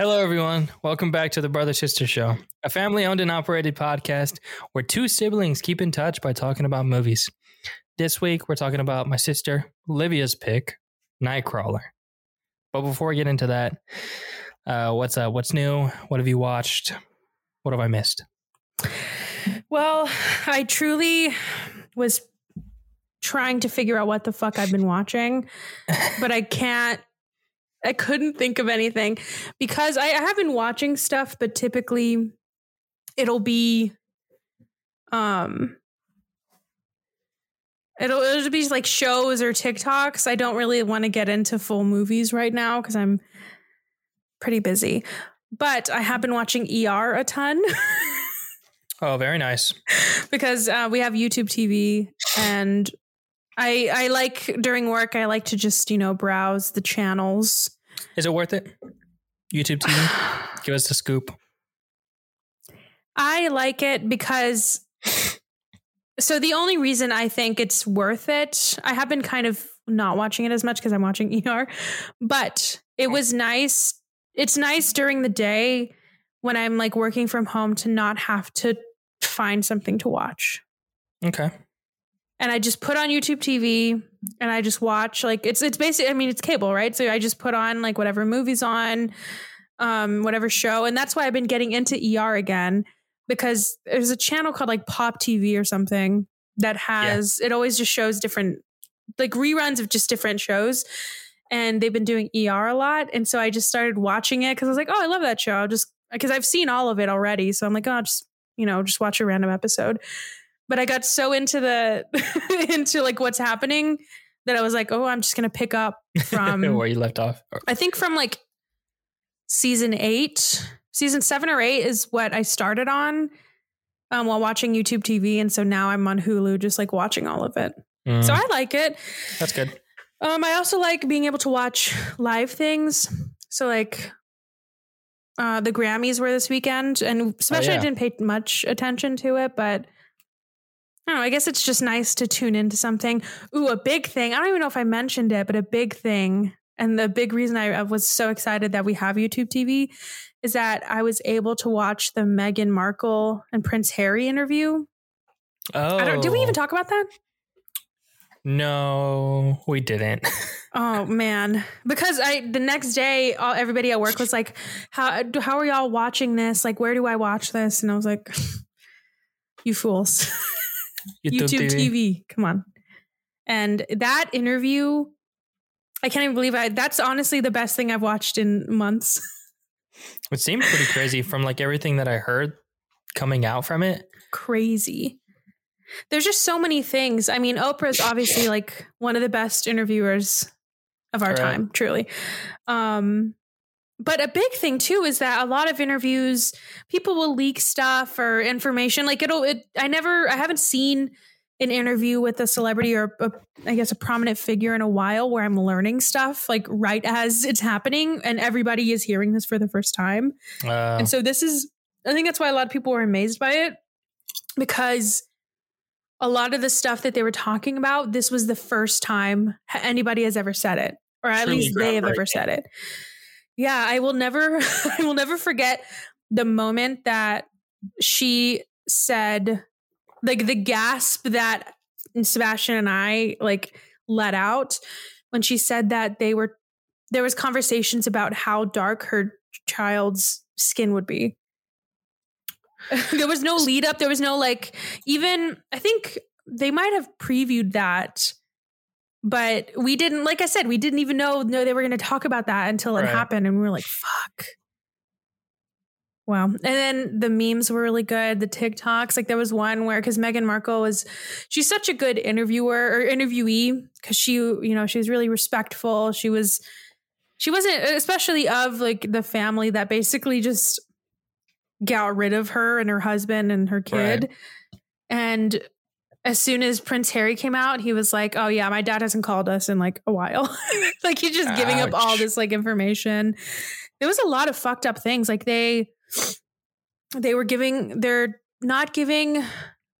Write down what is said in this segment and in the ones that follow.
Hello, everyone. Welcome back to the Brother Sister Show, a family owned and operated podcast where two siblings keep in touch by talking about movies. This week, we're talking about my sister, Livia's pick, Nightcrawler. But before we get into that, uh, what's up? What's new? What have you watched? What have I missed? Well, I truly was trying to figure out what the fuck I've been watching, but I can't. I couldn't think of anything because I, I have been watching stuff, but typically it'll be, um, it'll it'll be like shows or TikToks. I don't really want to get into full movies right now because I'm pretty busy. But I have been watching ER a ton. Oh, very nice. because uh, we have YouTube TV and I I like during work I like to just, you know, browse the channels. Is it worth it? YouTube TV? Give us the scoop. I like it because so the only reason I think it's worth it, I have been kind of not watching it as much because I'm watching ER, but it was nice. It's nice during the day when I'm like working from home to not have to find something to watch. Okay. And I just put on YouTube TV and I just watch like it's it's basically I mean it's cable, right? So I just put on like whatever movies on, um, whatever show. And that's why I've been getting into ER again because there's a channel called like Pop TV or something that has it always just shows different like reruns of just different shows. And they've been doing ER a lot. And so I just started watching it because I was like, oh, I love that show. I'll just because I've seen all of it already. So I'm like, oh, I'll just, you know, just watch a random episode. But I got so into the into like what's happening that I was like, oh, I'm just gonna pick up from Where you left off. I think from like season eight, season seven or eight is what I started on um, while watching YouTube TV, and so now I'm on Hulu, just like watching all of it. Mm, So I like it. that's good. Um, I also like being able to watch live things. So like uh the Grammys were this weekend, and especially Oh, yeah. I didn't pay much attention to it, but I don't know. I guess it's just nice to tune into something. Ooh, a big thing. I don't even know if I mentioned it, but a big thing, and the big reason I, I was so excited that we have YouTube TV is that I was able to watch the Meghan Markle and Prince Harry interview. Oh. I don't, did we even oh. talk about that? No, we didn't. Oh man, because I the next day, all, everybody at work was like, "How how are y'all watching this? Like, where do I watch this?" And I was like, "You fools, YouTube, TV. come on!" And that interview, I can't even believe I. That's honestly the best thing I've watched in months. It seemed pretty crazy from like everything that I heard coming out from it. Crazy. There's just so many things. I mean, Oprah's obviously like one of the best interviewers of our Right. time, truly. Um, but a big thing too is that a lot of interviews, people will leak stuff or information. Like it'll, it, I never, I haven't seen an interview with a celebrity or a, I guess a prominent figure in a while where I'm learning stuff like right as it's happening and everybody is hearing this for the first time. Uh, And so this is, I think that's why a lot of people were amazed by it because a lot of the stuff that they were talking about, this was the first time anybody has ever said it, or at least they have ever said it. Yeah, I will never, I will never forget the moment that she said, like the gasp that Sebastian and I like let out when she said that they were there was conversations about how dark her child's skin would be. there was no lead up. There was no like even I think they might have previewed that, but we didn't. Like I said, we didn't even know no they were going to talk about that until it Right. happened, and we were like, "Fuck." Wow. And then the memes were really good. The TikToks, like there was one where because Meghan Markle was, she's such a good interviewer or interviewee because she, you know, she was really respectful. She was, she wasn't, especially of like the family that basically just got rid of her and her husband and her kid. And as soon as Prince Harry came out, he was like, "Oh yeah, my dad hasn't called us in like a while." like he's just giving up all this like information. There was a lot of fucked up things. Like they they were giving they're not giving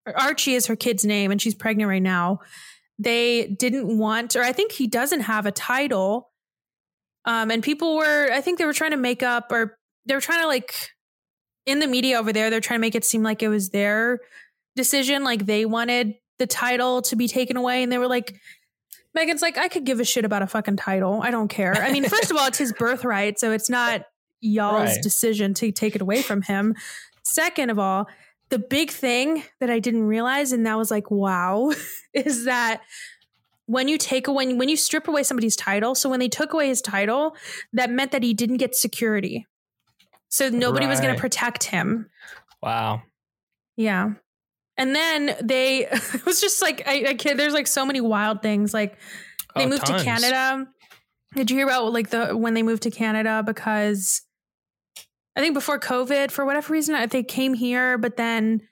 Archie is her kid's name and she's pregnant right now. They didn't want or I think he doesn't have a title. Um and people were I think they were trying to make up or they were trying to like in the media over there, they're trying to make it seem like it was their decision, like they wanted the title to be taken away, and they were like. Meghan's like, I could give a shit about a fucking title. I don't care. I mean, first of all, it's his birthright, so it's not y'all's Right. decision to take it away from him. Second of all, the big thing that I didn't realize, and that was like, wow, is that when you take away when you strip away somebody's title, so when they took away his title, that meant that he didn't get security. So nobody was gonna protect him. Wow. Yeah. And then they it was just like I, I kid there's like so many wild things. Like they Oh, moved to Canada. Did you hear about like the when they moved to Canada because I think before COVID, for whatever reason, they came here, but then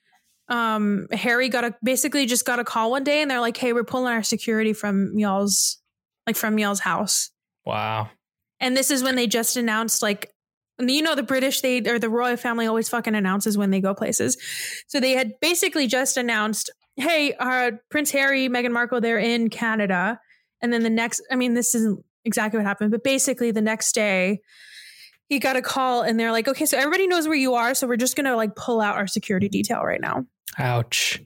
um Harry got a basically just got a call one day and they're like, Hey, we're pulling our security from y'all's like from y'all's house. Wow. And this is when they just announced like and you know the British they or the royal family always fucking announces when they go places. So they had basically just announced, "Hey, uh, Prince Harry, Meghan Markle, they're in Canada." And then the next, I mean, this isn't exactly what happened, but basically the next day, he got a call and they're like, "Okay, so everybody knows where you are, so we're just gonna like pull out our security detail right now." Ouch.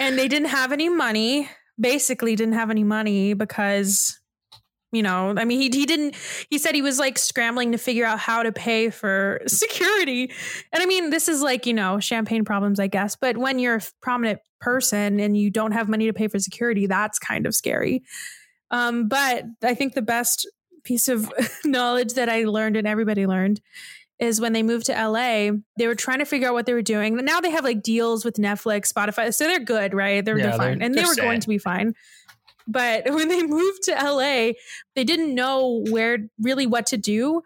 And they didn't have any money. Basically, didn't have any money because you know, I mean, he he didn't. He said he was like scrambling to figure out how to pay for security. And I mean, this is like you know champagne problems, I guess. But when you're a prominent person and you don't have money to pay for security, that's kind of scary. Um, but I think the best piece of knowledge that I learned and everybody learned is when they moved to LA, they were trying to figure out what they were doing. Now they have like deals with Netflix, Spotify, so they're good, right? They're, Yeah, they're fine, they're- and they they're were going to be fine. But when they moved to LA, they didn't know where really what to do.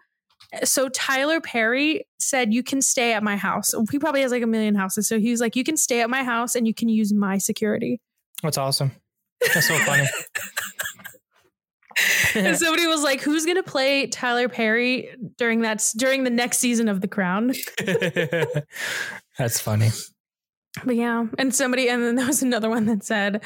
So Tyler Perry said, "You can stay at my house." He probably has like a million houses, so he was like, "You can stay at my house and you can use my security." That's awesome. That's so funny. and somebody was like, "Who's gonna play Tyler Perry during that during the next season of The Crown?" That's funny. But yeah, and somebody, and then there was another one that said,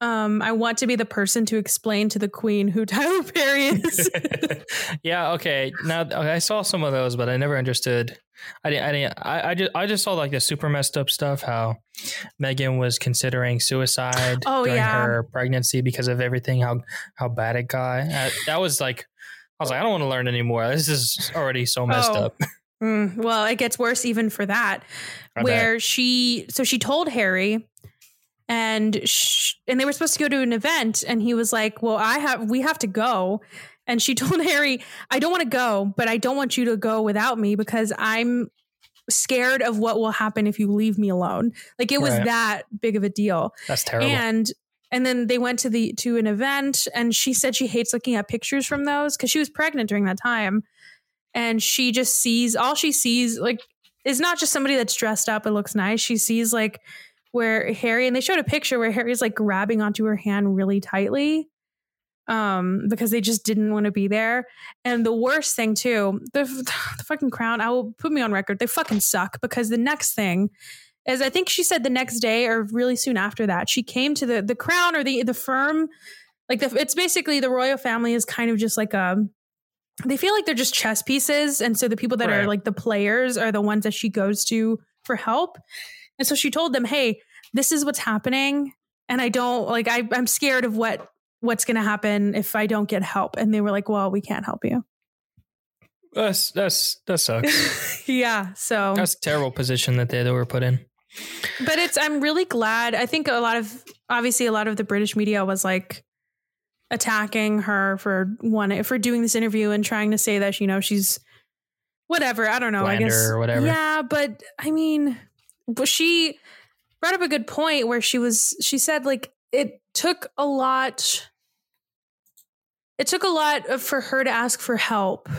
um, "I want to be the person to explain to the Queen who Tyler Perry is." yeah. Okay. Now I saw some of those, but I never understood. I didn't. I didn't. I, I just. I just saw like the super messed up stuff. How Meghan was considering suicide Oh, during yeah. her pregnancy because of everything. How how bad it got. Uh, that was like. I was like, I don't want to learn anymore. This is already so messed Oh, up. Mm, well, it gets worse even for that, I bet. where she so she told Harry, and sh- and they were supposed to go to an event, and he was like, "Well, I have we have to go." And she told Harry, I don't want to go, but I don't want you to go without me because I'm scared of what will happen if you leave me alone. Like it was Right. that big of a deal. That's terrible. And and then they went to the to an event and she said she hates looking at pictures from those because she was pregnant during that time. And she just sees all she sees like is not just somebody that's dressed up and looks nice. She sees like where Harry and they showed a picture where Harry's like grabbing onto her hand really tightly. Um, because they just didn't want to be there. And the worst thing too, the, the fucking crown, I will put me on record, they fucking suck because the next thing is I think she said the next day or really soon after that, she came to the the crown or the the firm. Like the, it's basically the royal family is kind of just like a they feel like they're just chess pieces. And so the people that are like the players are the ones that she goes to for help. And so she told them, Hey, this is what's happening. And I don't like I, I'm scared of what what's gonna happen if I don't get help. And they were like, Well, we can't help you. that's that's that sucks. yeah. So that's a terrible position that they, they were put in. but it's i'm really glad i think a lot of obviously a lot of the british media was like attacking her for one for doing this interview and trying to say that you know she's whatever i don't know i guess or whatever. yeah but i mean but she brought up a good point where she was she said like it took a lot it took a lot for her to ask for help.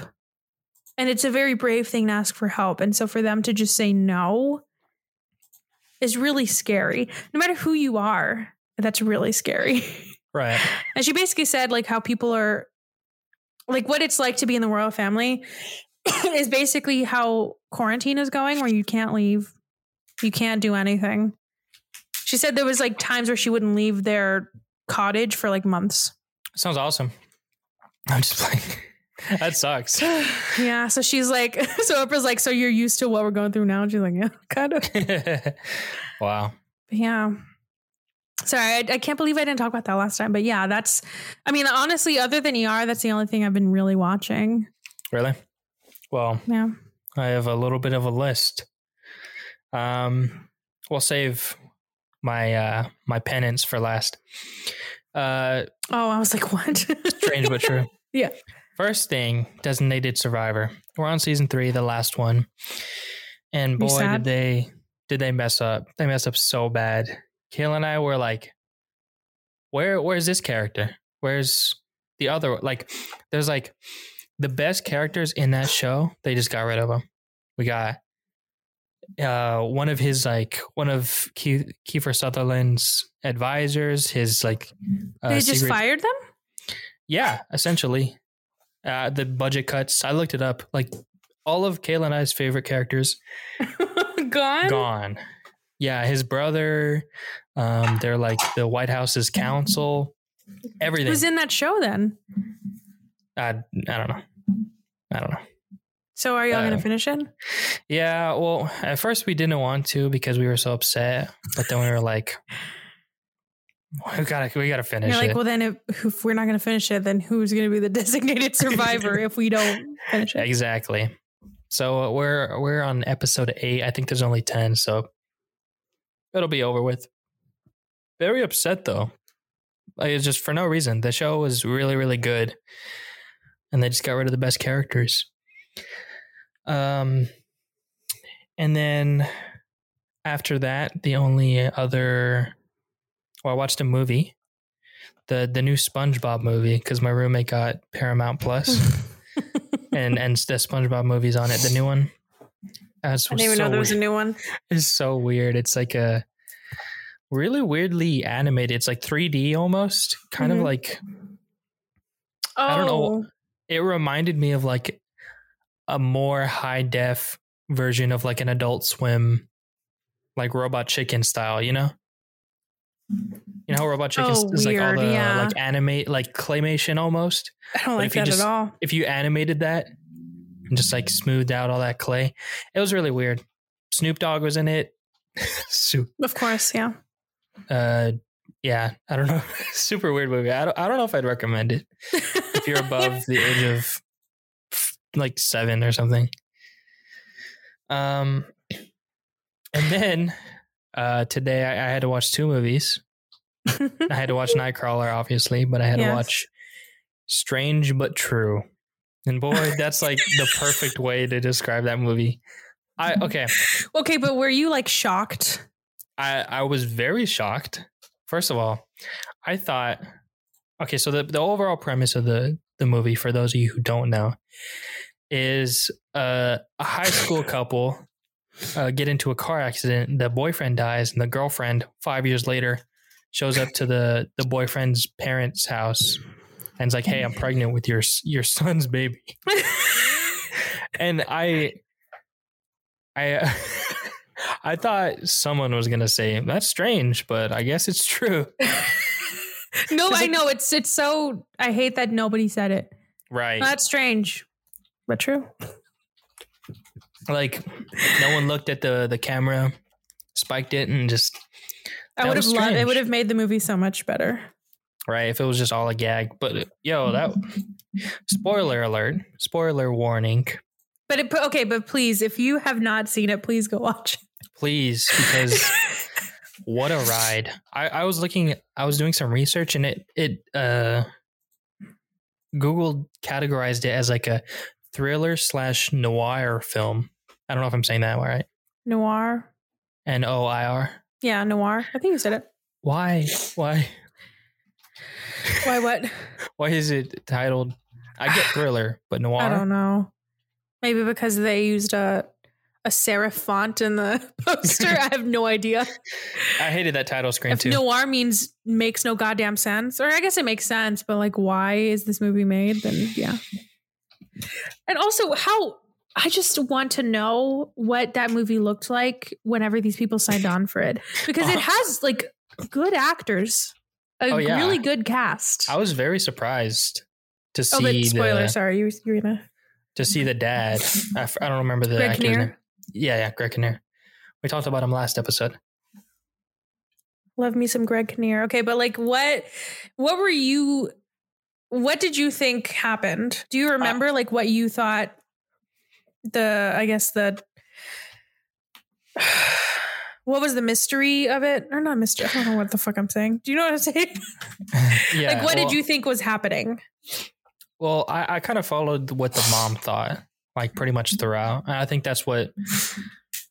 And it's a very brave thing to ask for help. And so for them to just say no is really scary. No matter who you are that's really scary. Right. and she basically said like how people are like what it's like to be in the royal family is basically how quarantine is going where you can't leave you can't do anything she said there was like times where she wouldn't leave their cottage for like months Sounds awesome. I'm just playing. that sucks. yeah. So she's like, so Oprah's like, so you're used to what we're going through now? And she's like, yeah, kind of. wow. Yeah. Sorry, I, I, can't believe I didn't talk about that last time. But yeah, that's, I mean, honestly, other than ER, that's the only thing I've been really watching. Really? Well, yeah. I have a little bit of a list. Um, we'll save my uh my penance for last. Uh, oh, I was like, what? strange but true. Yeah. First thing, designated survivor. We're on season three, the last one, and boy, did they did they mess up? They messed up so bad. Kayla and I were like, "Where where's this character? Where's the other? Like, there's like the best characters in that show. They just got rid of them. We got uh, one of his like one of Keith, Kiefer Sutherland's advisors. His like uh, they just secret, fired them. Yeah, essentially. Uh, the budget cuts. I looked it up. Like all of Kayla and I's favorite characters gone. Gone. Yeah, his brother. Um, they're like the White House's counsel. Everything. Who's in that show then? I I don't know. I don't know. So are y'all uh, gonna finish it? Yeah. Well, at first we didn't want to because we were so upset, but then we were like, we gotta we gotta finish it. You're like, it. well, then if, if we're not gonna finish it, then who's gonna be the designated survivor if we don't finish it? Exactly. So we're we're on episode eight. I think there's only ten, so it'll be over with. Very upset though. Like it's just for no reason. The show was really really good, and they just got rid of the best characters. Um, and then after that, the only other, well, I watched a movie, the the new SpongeBob movie, because my roommate got Paramount Plus, and and the SpongeBob movie's on it, the new one. That's I didn't even so know there was a new one. It's so weird. It's like a really weirdly animated. It's like 3D almost, kind mm-hmm. of like. Oh. I don't know. Oh. It reminded me of like a more high def version of like an adult swim like robot chicken style you know? You know how robot chicken oh, is like all the yeah. like animate like claymation almost? I don't but like that just, at all. if you animated that and just like smoothed out all that clay it was really weird. Snoop dogg was in it. Of course yeah. Uh yeah i don't know. Super weird movie. I don't, I don't know if i'd recommend it if you're above the age of like seven or something. Um, and then uh, today I, I had to watch two movies. I had to watch Nightcrawler, obviously, but I had yes. to watch Strange but True. And boy, that's like the perfect way to describe that movie. I okay. Okay, but were you like shocked? I I was very shocked. First of all, I thought okay, so the the overall premise of the the movie for those of you who don't know is uh, a high school couple uh, get into a car accident. The boyfriend dies, and the girlfriend five years later shows up to the the boyfriend's parents' house and is like, "Hey, I'm pregnant with your your son's baby." and I, I. Uh, I thought someone was gonna say that's strange, but I guess it's true. no, I know it's it's so. I hate that nobody said it. Right. That's strange but true. Like no one looked at the the camera, spiked it, and just. I would have loved. It would have made the movie so much better. Right, if it was just all a gag. But yo, that spoiler alert, spoiler warning. But it, okay, but please, if you have not seen it, please go watch. It. Please, because what a ride! I, I was looking, I was doing some research, and it it uh Google categorized it as like a thriller slash noir film. I don't know if I'm saying that right. Noir. N O I R. Yeah, noir. I think you said it. Why? Why? Why what? Why is it titled? I get thriller, but noir. I don't know. Maybe because they used a a serif font in the poster. I have no idea. I hated that title screen if too. Noir means makes no goddamn sense, or I guess it makes sense, but like, why is this movie made? Then yeah. And also, how I just want to know what that movie looked like whenever these people signed on for it because it uh-huh. has like good actors, a oh, yeah. really good cast. I was very surprised. to see Oh, but spoiler. the Sorry, you you were gonna to see the dad. I don't remember the Greg actor's Kinnear. name. Yeah, yeah, Greg Kinnear. We talked about him last episode. love me some Greg Kinnear. Okay, but like, what what were you? What did you think happened? Do you uh, remember like what you thought? The I guess the what was the mystery of it or not mystery? I don't know what the fuck I'm saying. Do you know what I'm saying? Yeah. like, what well- did you think was happening? Well, I, I kind of followed what the mom thought, like pretty much throughout. And I think that's what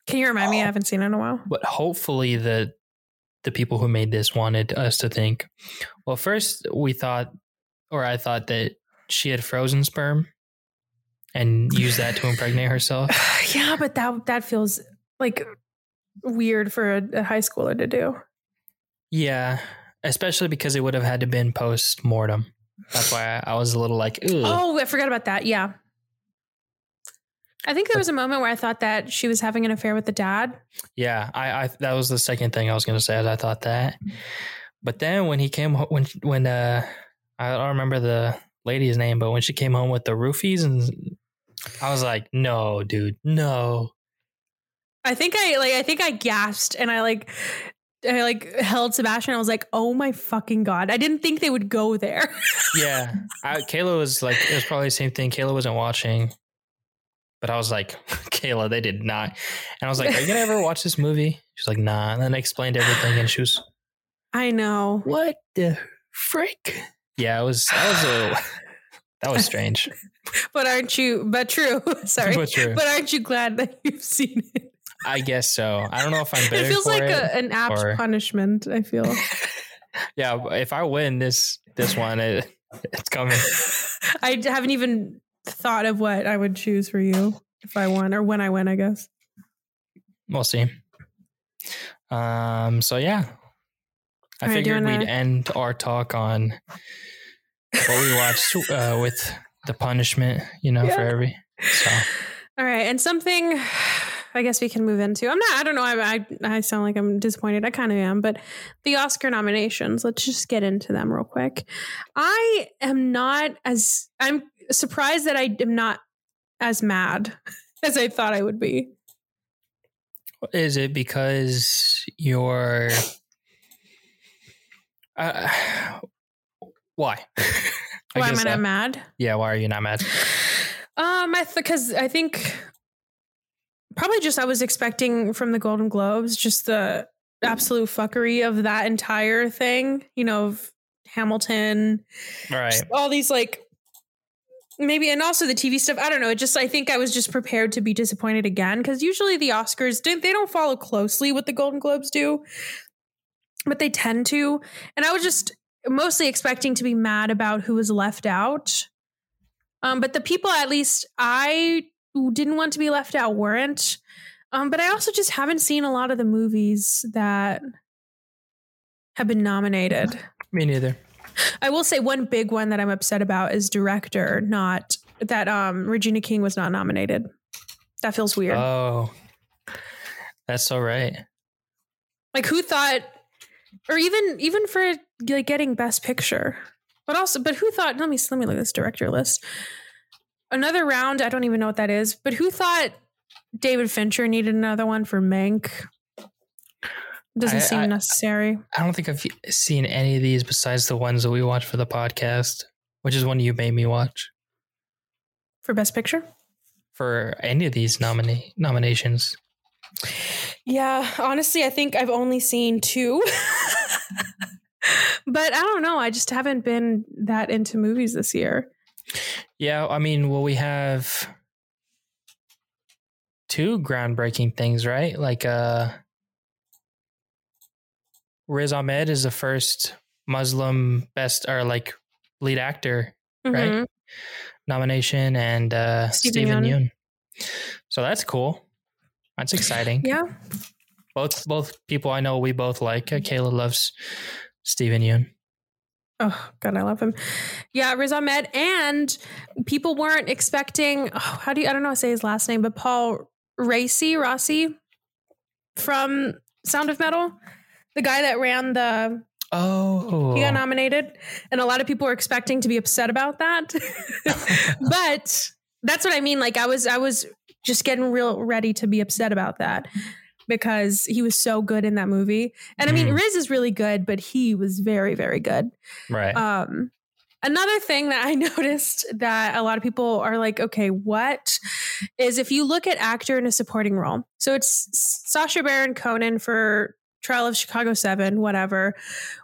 Can you remind me? I haven't seen it in a while. But hopefully the the people who made this wanted us to think. Well, first we thought, or I thought that she had frozen sperm and used that to impregnate herself. yeah, but that that feels like weird for a, a high schooler to do. Yeah, especially because it would have had to been post mortem. That's why I, I was a little like, Ugh. Oh, I forgot about that. Yeah. I think there was a moment where I thought that she was having an affair with the dad. Yeah, I, I that was the second thing I was gonna say. Is I thought that, but then when he came when when uh I don't remember the lady's name, but when she came home with the roofies and I was like, no, dude, no. I think I like I think I gasped and I like I like held Sebastian. I was like, "Oh my fucking god!" I didn't think they would go there. Yeah, I, Kayla was like, it was probably the same thing. Kayla wasn't watching, but I was like, Kayla, they did not. And I was like, are you gonna ever watch this movie? She's like, nah. And then I explained everything, and she was, I know. what the frick? Yeah, it was. That was a. That was strange. But aren't you? But true. Sorry. But true. But aren't you glad that you've seen it? I guess so. I don't know if I'm better It feels like it. a, an apt or- punishment. I feel. yeah, if I win this this one, it, it's coming. I haven't even thought of what I would choose for you if I won or when I win. I guess. We'll see. Um. So yeah, I right, figured we'd end our talk on what we watched uh, with the punishment. You know, Yeah. for every. So All right, and something I guess we can move into. I'm not. I don't know. I I, I sound like I'm disappointed. I kind of am, but the Oscar nominations. Let's just get into them real quick. I am not as. I'm surprised that I am not as mad as I thought I would be. is it because you're? Uh, why? Why am I that- not mad? Yeah, why are you not mad? Um, I because I think probably just I was expecting from the Golden Globes just the absolute fuckery of that entire thing. You know, of Hamilton, right? all these like maybe, and also the TV stuff. I don't know. It just I think I was just prepared to be disappointed again because usually the Oscars don't they don't follow closely what the Golden Globes do, but they tend to. And I was just mostly expecting to be mad about who was left out. Um, but the people, at least I didn't want to be left out, weren't. Um, but I also just haven't seen a lot of the movies that have been nominated. Me neither. I will say one big one that I'm upset about is director, not that um Regina King was not nominated. That feels weird. Oh, that's all right. like who thought or even even for like getting best picture. But also but who thought let me let me look at this director list. Another round, I don't even know what that is, but who thought David Fincher needed another one for Mank? Doesn't I- seem I- necessary. I don't think I've seen any of these besides the ones that we watch for the podcast, which is one you made me watch For best picture? for any of these nomina- nominations. Yeah, honestly, I think I've only seen two. but I don't know. I just haven't been that into movies this year. Yeah, I mean, well, we have two groundbreaking things, right? Like, uh, Riz Ahmed is the first Muslim best or like lead actor Right. Mhm. nomination, and uh, Stephen Stephen Yeun. Yoon. So that's cool. That's exciting. Yeah. Both both people I know we both like. Uh, Kayla loves Stephen Yeun. Oh God, I love him. Yeah, Riz Ahmed, and people weren't expecting. Oh, how do you? I don't know how to say his last name, but Paul Raci Rossi from Sound of Metal, the guy that ran the Oh, He got nominated, and a lot of people were expecting to be upset about that. but that's what I mean. Like I was, I was just getting real ready to be upset about that because he was so good in that movie. And I mean, Mhm. Riz is really good, but he was very, very good. right. Um, another thing that I noticed that a lot of people are like, okay, what is if you look at actor in a supporting role? So it's Sacha Baron Cohen for Trial of Chicago 7, whatever.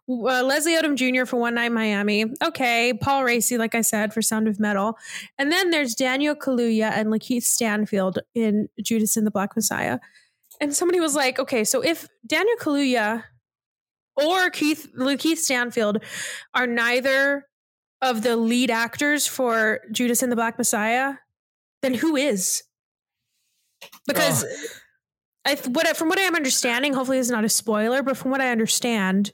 Uh, Leslie Odom Jr. for One Night Miami. Okay. Paul Raci, like I said, for Sound of Metal. And then there's Daniel Kaluuya and Lakeith Stanfield in Judas and the Black Messiah. And somebody was like, okay, so if Daniel Kaluuya or Keith Lakeith Stanfield are neither of the lead actors for Judas and the Black Messiah, then who is? Because I th- what from what I am understanding, hopefully it's not a spoiler, but from what I understand,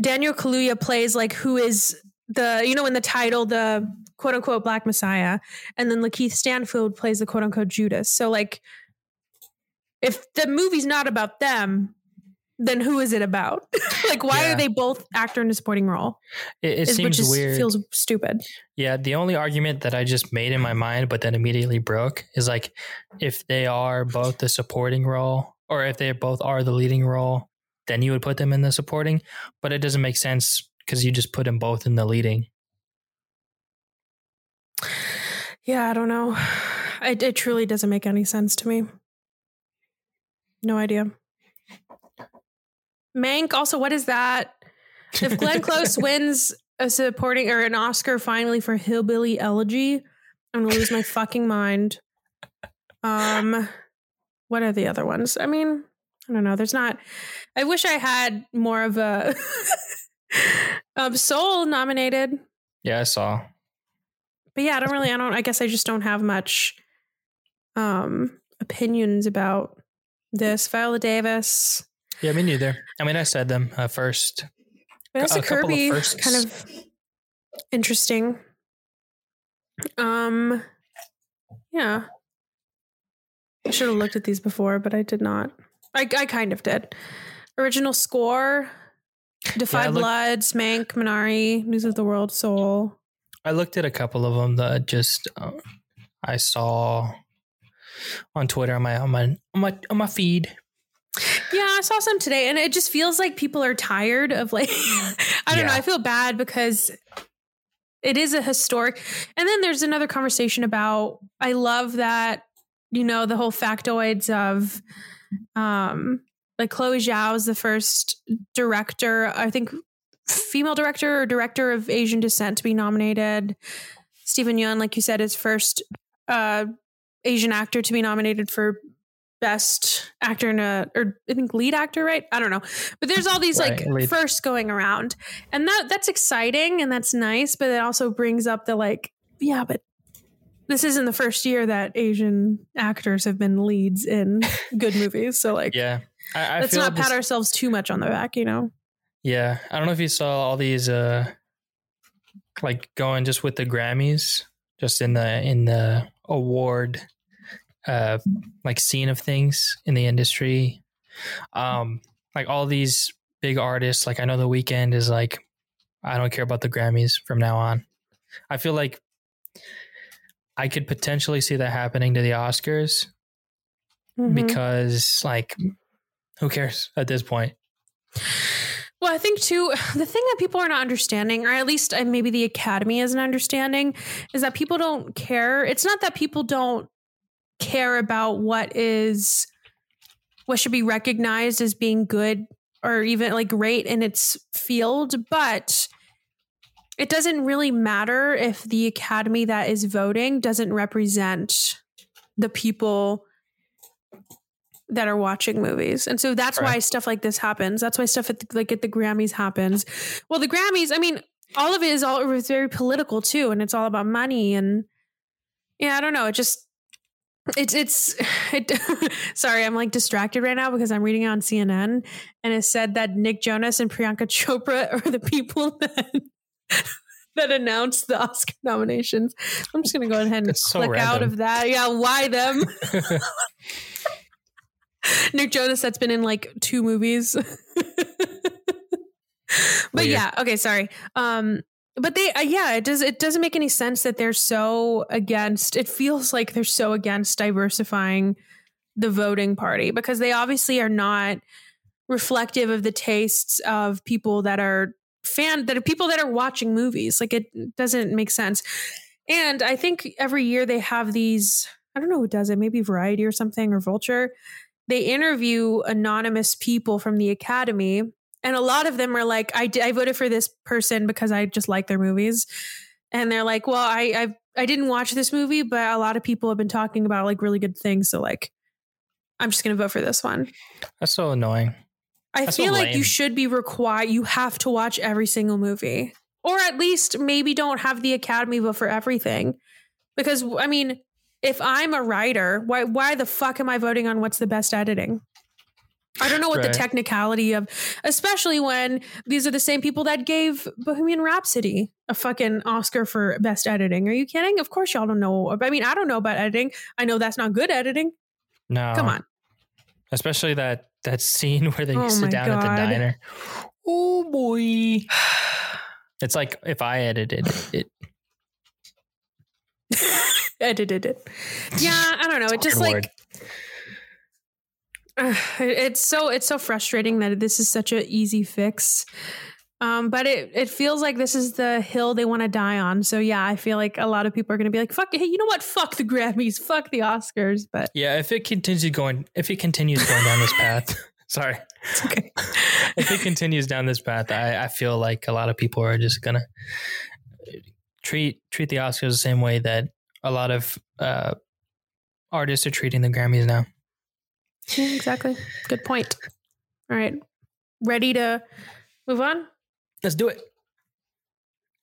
Daniel Kaluuya plays like who is the you know in the title the quote unquote Black Messiah, and then Lakeith Stanfield plays the quote unquote Judas. So like, if the movie's not about them. Then who is it about? like, why Yeah. are they both actor in a supporting role? it it Is- seems which weird. feels stupid. Yeah, the only argument that I just made in my mind, but then immediately broke, is like if they are both the supporting role, or if they both are the leading role, then you would put them in the supporting. But it doesn't make sense because you just put them both in the leading. Yeah, I don't know. It, it truly doesn't make any sense to me. No idea. Mank, also, what is that? If Glenn Close wins a supporting or an Oscar finally for Hillbilly Elegy, I'm gonna lose my fucking mind. Um, what are the other ones? I mean, I don't know. There's not. I wish I had more of a. um, Soul nominated. yeah, I saw. but yeah, I don't really. I don't. I guess I just don't have much um opinions about this. Viola Davis, Yeah, me neither. I mean, I said them uh, first. Vanessa a couple of kind of interesting. Um, yeah, I should have looked at these before, but I did not. I I kind of did. Original score: Defy Yeah, Blood, Smank, Minari, News of the World, Soul. I looked at a couple of them that just uh, I saw on Twitter on my on my on my on my feed. Yeah, I saw some today, and it just feels like people are tired of like. I don't know. I feel bad because it is a historic. And then there's another conversation about. I love that you know the whole factoids of, um, like Chloe Zhao is the first director. I think female director or director of Asian descent to be nominated. Stephen Yeun, like you said, is first uh, Asian actor to be nominated for best actor in a or I think lead actor, right? I don't know. But there's all these Right, like lead. first going around. And that that's exciting and that's nice, but it also brings up the like, yeah, but this isn't the first year that Asian actors have been leads in good movies. So like Yeah, I, I let's not this- pat ourselves too much on the back, you know? Yeah, I don't know if you saw all these uh like going just with the Grammys, just in the in the award uh like scene of things in the industry. Um like all these big artists, like I know the Weeknd is like I don't care about the Grammys from now on. I feel like I could potentially see that happening to the Oscars Mhm. because like who cares at this point? Well, I think too, the thing that people are not understanding, or at least uh, maybe the Academy isn't understanding, is that people don't care. It's not that people don't care about what is, what should be recognized as being good or even like great in its field, but it doesn't really matter if the Academy that is voting doesn't represent the people that are watching movies. And so that's why stuff like this happens. That's why stuff at the, like at the Grammys happens. Well, the Grammys, I mean, all of it is all it was very political too, and it's all about money and yeah, I don't know. It just it's it's it, sorry, I'm like distracted right now because I'm reading on CNN and it said that Nick Jonas and Priyanka Chopra are the people that that announced the Oscar nominations. I'm just gonna go ahead and so click out of that. Yeah, why them? Nick Jonas that's been in like two movies. But Weird. yeah, okay, sorry. Um, but they, uh, yeah, it does. It doesn't make any sense that they're so against. It feels like they're so against diversifying the voting party because they obviously are not reflective of the tastes of people that are fan that are people that are watching movies. Like it doesn't make sense. And I think every year they have these. I don't know who does it. Maybe Variety or something or Vulture. They interview anonymous people from the Academy and a lot of them are like I, I voted for this person because i just like their movies. And they're like well i i i didn't watch this movie but a lot of people have been talking about like really good things. So like i'm just gonna vote for this one. That's so annoying. i That's so feel like you should be required you have to watch every single movie. Or at least maybe don't have the academy vote for everything. Because i mean if i'm a writer why why the fuck am i voting on what's the best editing I don't know what Right. the technicality of, especially when these are the same people that gave Bohemian Rhapsody a fucking Oscar for best editing. Are you kidding? Of course, y'all don't know. I mean, I don't know about editing. I know that's not good editing. No, Come on. especially that that scene where they Oh sit down at the diner. Oh boy, it's like if I edited it. Edited it. Yeah, I don't know. It just Good like Lord. It's so it's so frustrating that this is such an easy fix. Um, but it it feels like this is the hill they want to die on. So yeah, I feel like a lot of people are going to be like, "Fuck, hey, you know what? Fuck the Grammys, fuck the Oscars." But yeah, if it continues going, if it continues going down this path, sorry, it's okay. if it continues down this path, I, I feel like a lot of people are just gonna treat treat the Oscars the same way that a lot of uh, artists are treating the Grammys now. Yeah, exactly. Good point. All right, ready to move on? Let's do it.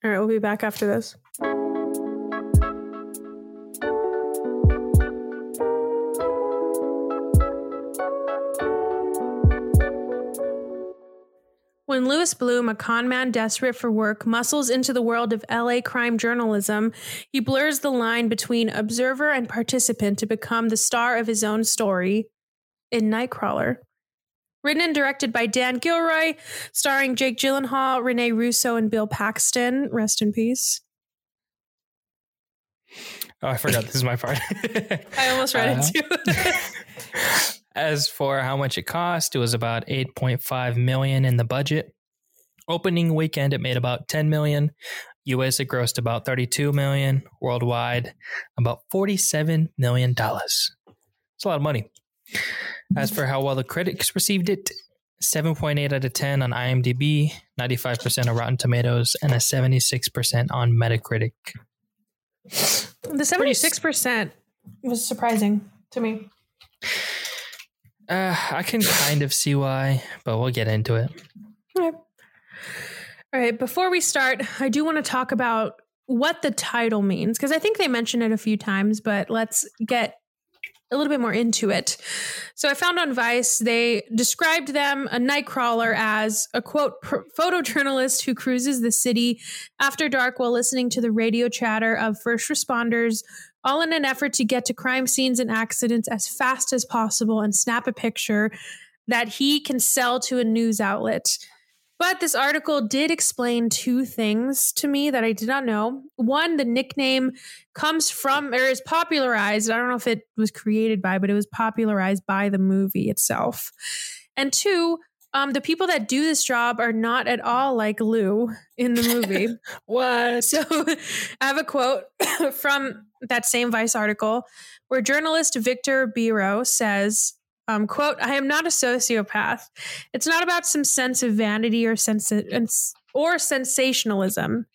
All right, we'll be back after this. When Louis Bloom, a con man desperate for work, muscles into the world of LA crime journalism, he blurs the line between observer and participant to become the star of his own story in Nightcrawler. Written and directed by Dan Gilroy, starring Jake Gyllenhaal, Renee Russo, and Bill Paxton. Rest in peace. Oh, I forgot this is my part. I almost read Uh, it too. As for how much it cost, it was about 8.5 million in the budget. Opening weekend it made about 10 million. US it grossed about 32 million, worldwide about 47 million dollars. It's a lot of money. As for how well the critics received it, 7.8 out of 10 on IMDb, 95% on Rotten Tomatoes, and a 76% on Metacritic. the seventy six percent was surprising to me. Uh, I can kind of see why, but we'll get into it. Okay. All right. Before we start, I do want to talk about what the title means because I think they mentioned it a few times, but let's get a little bit more into it. So I found on Vice, they described them, a nightcrawler, as a quote, photojournalist who cruises the city after dark while listening to the radio chatter of first responders, all in an effort to get to crime scenes and accidents as fast as possible and snap a picture that he can sell to a news outlet. But this article did explain two things to me that I did not know. One, the nickname comes from or is popularized. I don't know if it was created by, but it was popularized by the movie itself. And two, um, the people that do this job are not at all like Lou in the movie. What? So I have a quote from that same Vice article where journalist Victor Biro says, um, quote, I am not a sociopath. It's not about some sense of vanity or sense or sensationalism.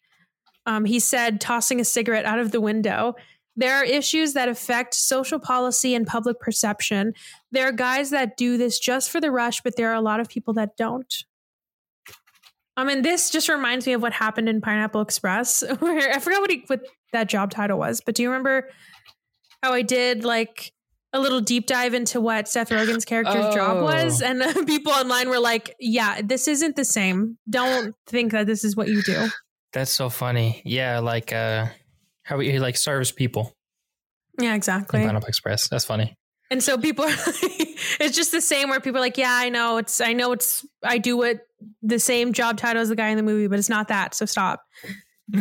Um, he said, tossing a cigarette out of the window. There are issues that affect social policy and public perception. There are guys that do this just for the rush, but there are a lot of people that don't. I mean, this just reminds me of what happened in Pineapple Express, where I forgot what, he, what that job title was, but do you remember how I did like a little deep dive into what Seth Rogen's character's job Oh. was? And people online were like, yeah, this isn't the same. Don't think that this is what you do. That's so funny. Yeah, like uh how he like serves people Yeah, in exactly. Pineapple Express. That's funny. And so people, are it's just the same where people are like, yeah, I know it's, I know it's, I do what the same job title as the guy in the movie, but it's not that. So stop. All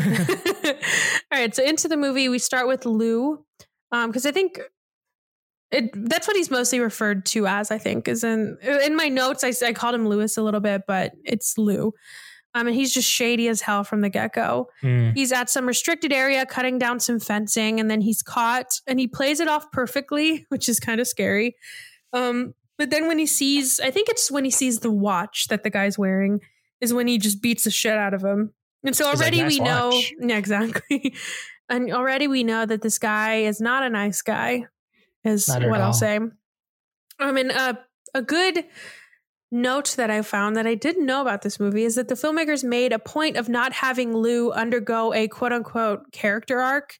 right. So into the movie, we start with Lou, Um, because um, I think it that's what he's mostly referred to as. I think is in in my notes. I, I called him Lewis a little bit, but it's Lou. Um, and he's just shady as hell from the get go. Mm. He's at some restricted area cutting down some fencing, and then he's caught, and he plays it off perfectly, which is kind of scary. Um, but then when he sees, I think it's when he sees the watch that the guy's wearing, is when he just beats the shit out of him. And so already like, nice we know, yeah, exactly. and already we know that this guy is not a nice guy, is what I'll say. I mean, uh, a good note that I found that I didn't know about this movie is that the filmmakers made a point of not having Lou undergo a quote unquote character arc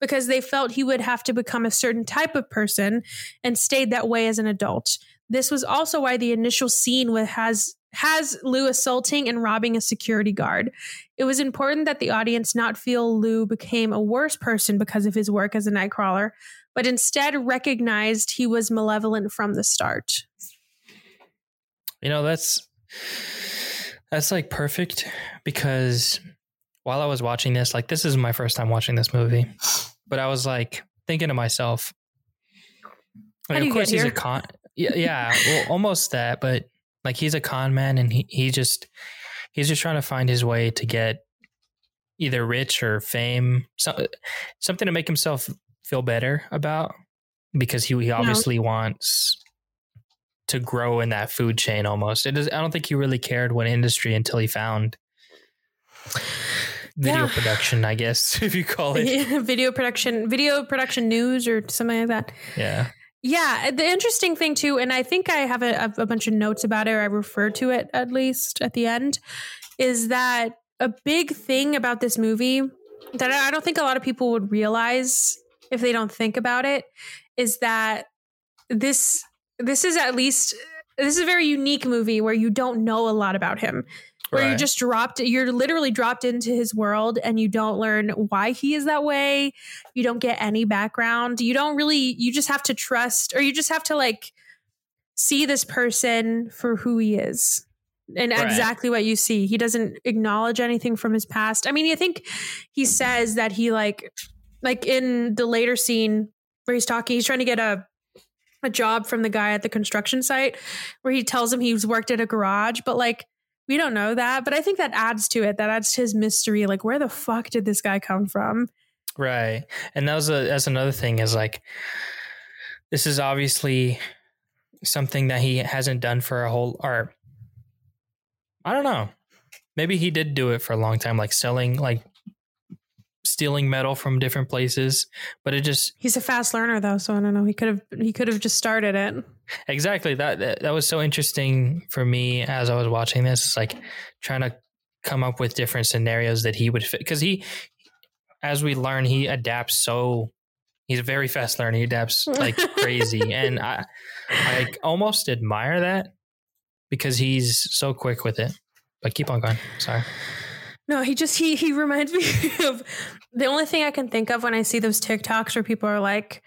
because they felt he would have to become a certain type of person and stayed that way as an adult. This was also why the initial scene with has has Lou assaulting and robbing a security guard. It was important that the audience not feel Lou became a worse person because of his work as a nightcrawler, but instead recognized he was malevolent from the start. You know, that's that's like perfect because while I was watching this, like this is my first time watching this movie, but I was like thinking to myself, like, of course he's a con. Yeah, yeah, well, almost that, but like he's a con man, and he he just he's just trying to find his way to get either rich or fame, so, something to make himself feel better about, because he he obviously no. wants to grow in that food chain almost. It is I don't think he really cared what industry until he found video yeah. production, I guess, if you call it. Yeah, video production, video production news or something like that. Yeah. Yeah, uh, the interesting thing too, and I think I have a, a bunch of notes about it, or I refer to it at least at the end, is that a big thing about this movie that I don't think a lot of people would realize if they don't think about it is that this this is at least this is a very unique movie where you don't know a lot about him. Where right. you're just dropped you're literally dropped into his world and you don't learn why he is that way. You don't get any background. You don't really you just have to trust or you just have to like see this person for who he is and right. exactly what you see. He doesn't acknowledge anything from his past. I mean i think he says that he like like in the later scene where he's talking he's trying to get a a job from the guy at the construction site where he tells him he's worked at a garage, but like we don't know that. But I think that adds to it. That adds to his mystery. Like, where the fuck did this guy come from? Right. And that was a that's another thing is like this is obviously something that he hasn't done for a whole or I don't know. Maybe he did do it for a long time, like selling like stealing metal from different places, but it just He's a fast learner though, so I don't know. He could have he could have just started it. Exactly. That, that that was so interesting for me as I was watching this. It's like trying to come up with different scenarios that he would fit because he as we learn he adapts so he's a very fast learner he adapts like crazy and i i almost admire that because he's so quick with it but keep on going sorry no, he just he he reminds me of the only thing I can think of when I see those TikToks where people are like,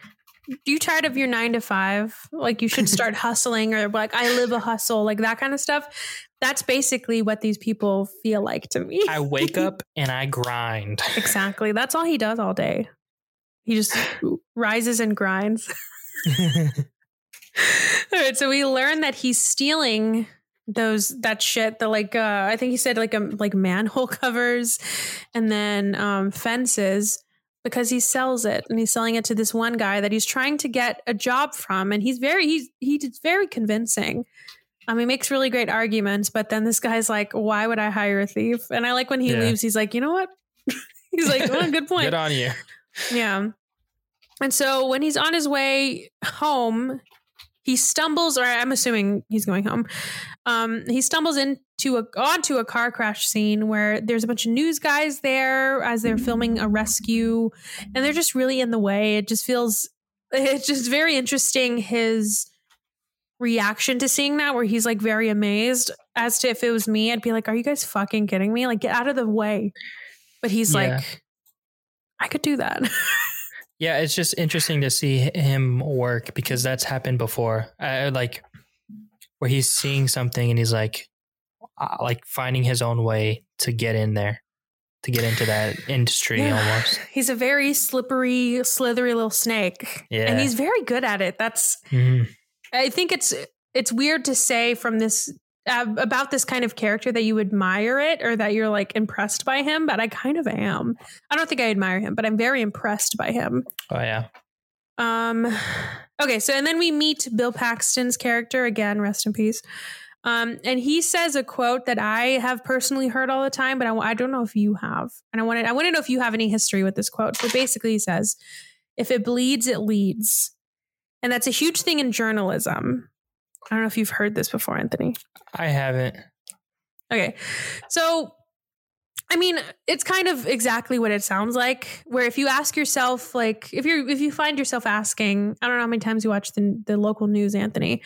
Do you tired of your nine to five? Like you should start hustling or like I live a hustle, like that kind of stuff. That's basically what these people feel like to me. I wake up and I grind. Exactly. That's all he does all day. He just rises and grinds. all right. So we learn that he's stealing those that shit the like uh i think he said like um like manhole covers and then um fences because he sells it and he's selling it to this one guy that he's trying to get a job from and he's very he's he's very convincing. Um he makes really great arguments but then this guy's like why would i hire a thief? And i like when he yeah. leaves he's like you know what? He's like oh good point. Good on you. Yeah. And so when he's on his way home he stumbles, or I'm assuming he's going home. Um, he stumbles into a onto a car crash scene where there's a bunch of news guys there as they're filming a rescue, and they're just really in the way. It just feels it's just very interesting his reaction to seeing that where he's like very amazed as to if it was me i'd be like are you guys fucking kidding me like get out of the way but he's yeah. like i could do that Yeah, it's just interesting to see him work because that's happened before. I, like where he's seeing something and he's like, uh, like finding his own way to get in there, to get into that industry Yeah. almost. He's a very slippery, slithery little snake. Yeah. And he's very good at it. That's Mhm. I think it's it's weird to say from this uh, about this kind of character that you admire it or that you're like impressed by him, but I kind of am. I don't think I admire him, but I'm very impressed by him. Oh yeah. Um okay, so and then we meet Bill Paxton's character again, rest in peace. Um, and he says a quote that I have personally heard all the time, but I, I don't know if you have. And I wanted I want to know if you have any history with this quote. So basically, he says, "If it bleeds, it leads," and that's a huge thing in journalism. I don't know if you've heard this before, Anthony. I haven't. Okay. So, I mean, it's kind of exactly what it sounds like. Where if you ask yourself, like, if you're, if you find yourself asking, I don't know how many times you watch the, the local news, Anthony,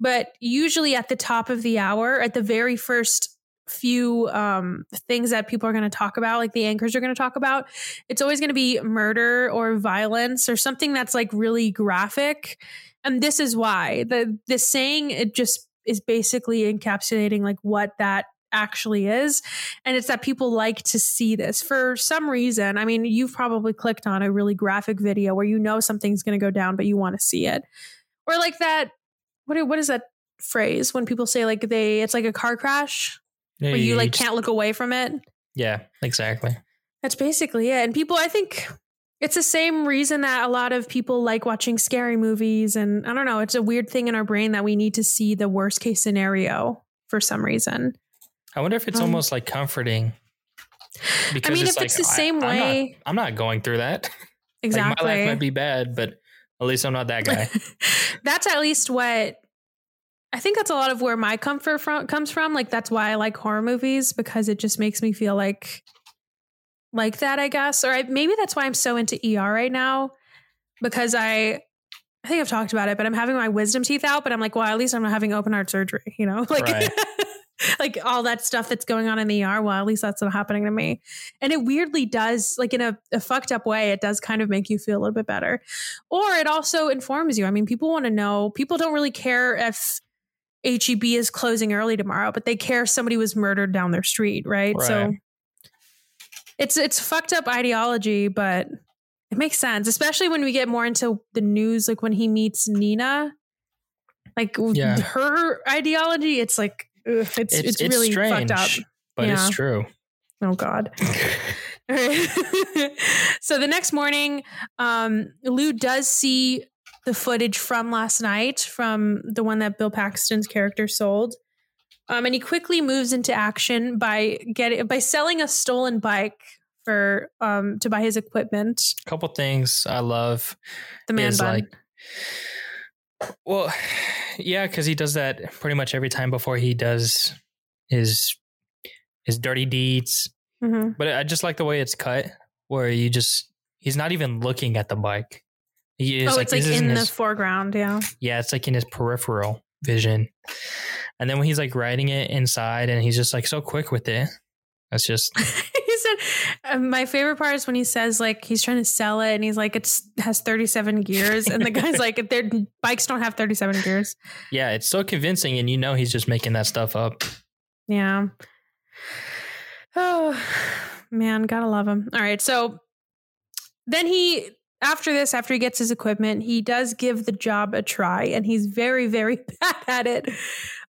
but usually at the top of the hour, at the very first few um, things that people are going to talk about, like the anchors are going to talk about, it's always going to be murder or violence or something that's like really graphic. And this is why the the saying it just is basically encapsulating like what that actually is and it's that people like to see this for some reason i mean you've probably clicked on a really graphic video where you know something's going to go down but you want to see it or like that what what is that phrase when people say like they it's like a car crash Yeah, where you like just- can't look away from it Yeah, exactly. that's basically it. And people, I think it's the same reason that a lot of people like watching scary movies. And I don't know, it's a weird thing in our brain that we need to see the worst case scenario for some reason. I wonder if it's Um, almost like comforting. Because I mean, if it's the same I'm not- way- I'm not, going through that. Exactly. Like my life might be bad, but at least I'm not that guy. that's at least what I think that's a lot of where my comfort from comes from. Like that's why I like horror movies because it just makes me feel like like that, I guess. Or I, maybe that's why I'm so into ER right now because I I think I've talked about it, but I'm having my wisdom teeth out, but I'm like, well, at least I'm not having open heart surgery, you know? Like Right. like all that stuff that's going on in the ER, well, at least that's not happening to me. And it weirdly does, like in a, a fucked up way, it does kind of make you feel a little bit better. Or it also informs you. I mean, people want to know, people don't really care if HEB is closing early tomorrow, but they care if somebody was murdered down their street, right? So it's it's fucked up ideology, but it makes sense, especially when we get more into the news, like when he meets Nina. Like Yeah. her ideology, it's like ugh, it's, it's really fucked up. but it's true. Oh God. All right. so the next morning, um, Lou does see the footage from last night, from the one that Bill Paxton's character sold. Um, and he quickly moves into action by getting by selling a stolen bike for um to buy his equipment. A couple things I love The man bun. like well yeah because he does that pretty much every time before he does his his dirty deeds Mhm. but i just like the way it's cut where you just he's not even looking at the bike he is Oh, like, it's like in the foreground. Yeah. yeah it's like in his peripheral vision and then when he's like riding it inside and he's just like so quick with it that's just my favorite part is when he says like he's trying to sell it and he's like it's has 37 gears. And the guy's like their bikes don't have 37 gears. Yeah it's so convincing and you know he's just making that stuff up. Yeah. Oh man gotta love him. All right so then he after this after he gets his equipment he does give the job a try and he's very very bad at it.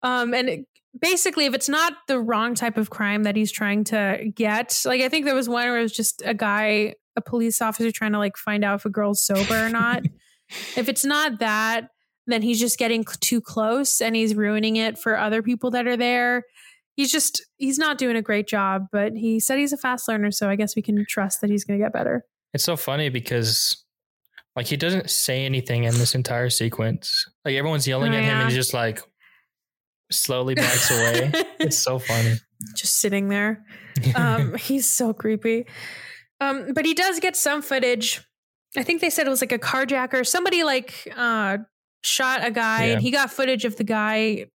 Um and it, basically if it's not the wrong type of crime that he's trying to get like i think there was one where it was just a guy a police officer trying to like find out if a girl's sober or not. If it's not that then he's just getting too close and he's ruining it for other people that are there. He's just he's not doing a great job but he said he's a fast learner so i guess we can trust that he's going to get better. It's so funny because like he doesn't say anything in this entire sequence. Like everyone's yelling Oh, at him and he's just like slowly backs away. It's so funny. just sitting there. Um he's so creepy. Um but he does get some footage. I think they said it was like a carjacker. Somebody like uh shot a guy. Yeah. and he got footage of the guy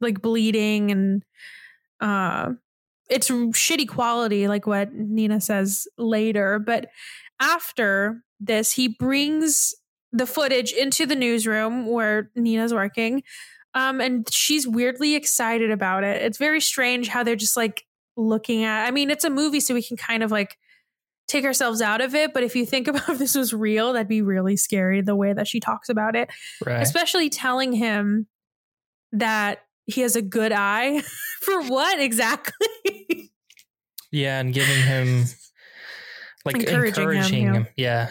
like bleeding and uh it's shitty quality like what nina says later. But after this he brings the footage into the newsroom where nina's working Um, and she's weirdly excited about it. It's very strange how they're just like looking at. I mean, it's a movie, so we can kind of like take ourselves out of it. But if you think about if this was real, that'd be really scary the way that she talks about it, Right. especially telling him that he has a good eye for what exactly? Yeah, and giving him like Encouraging encouraging, him, him. Yeah.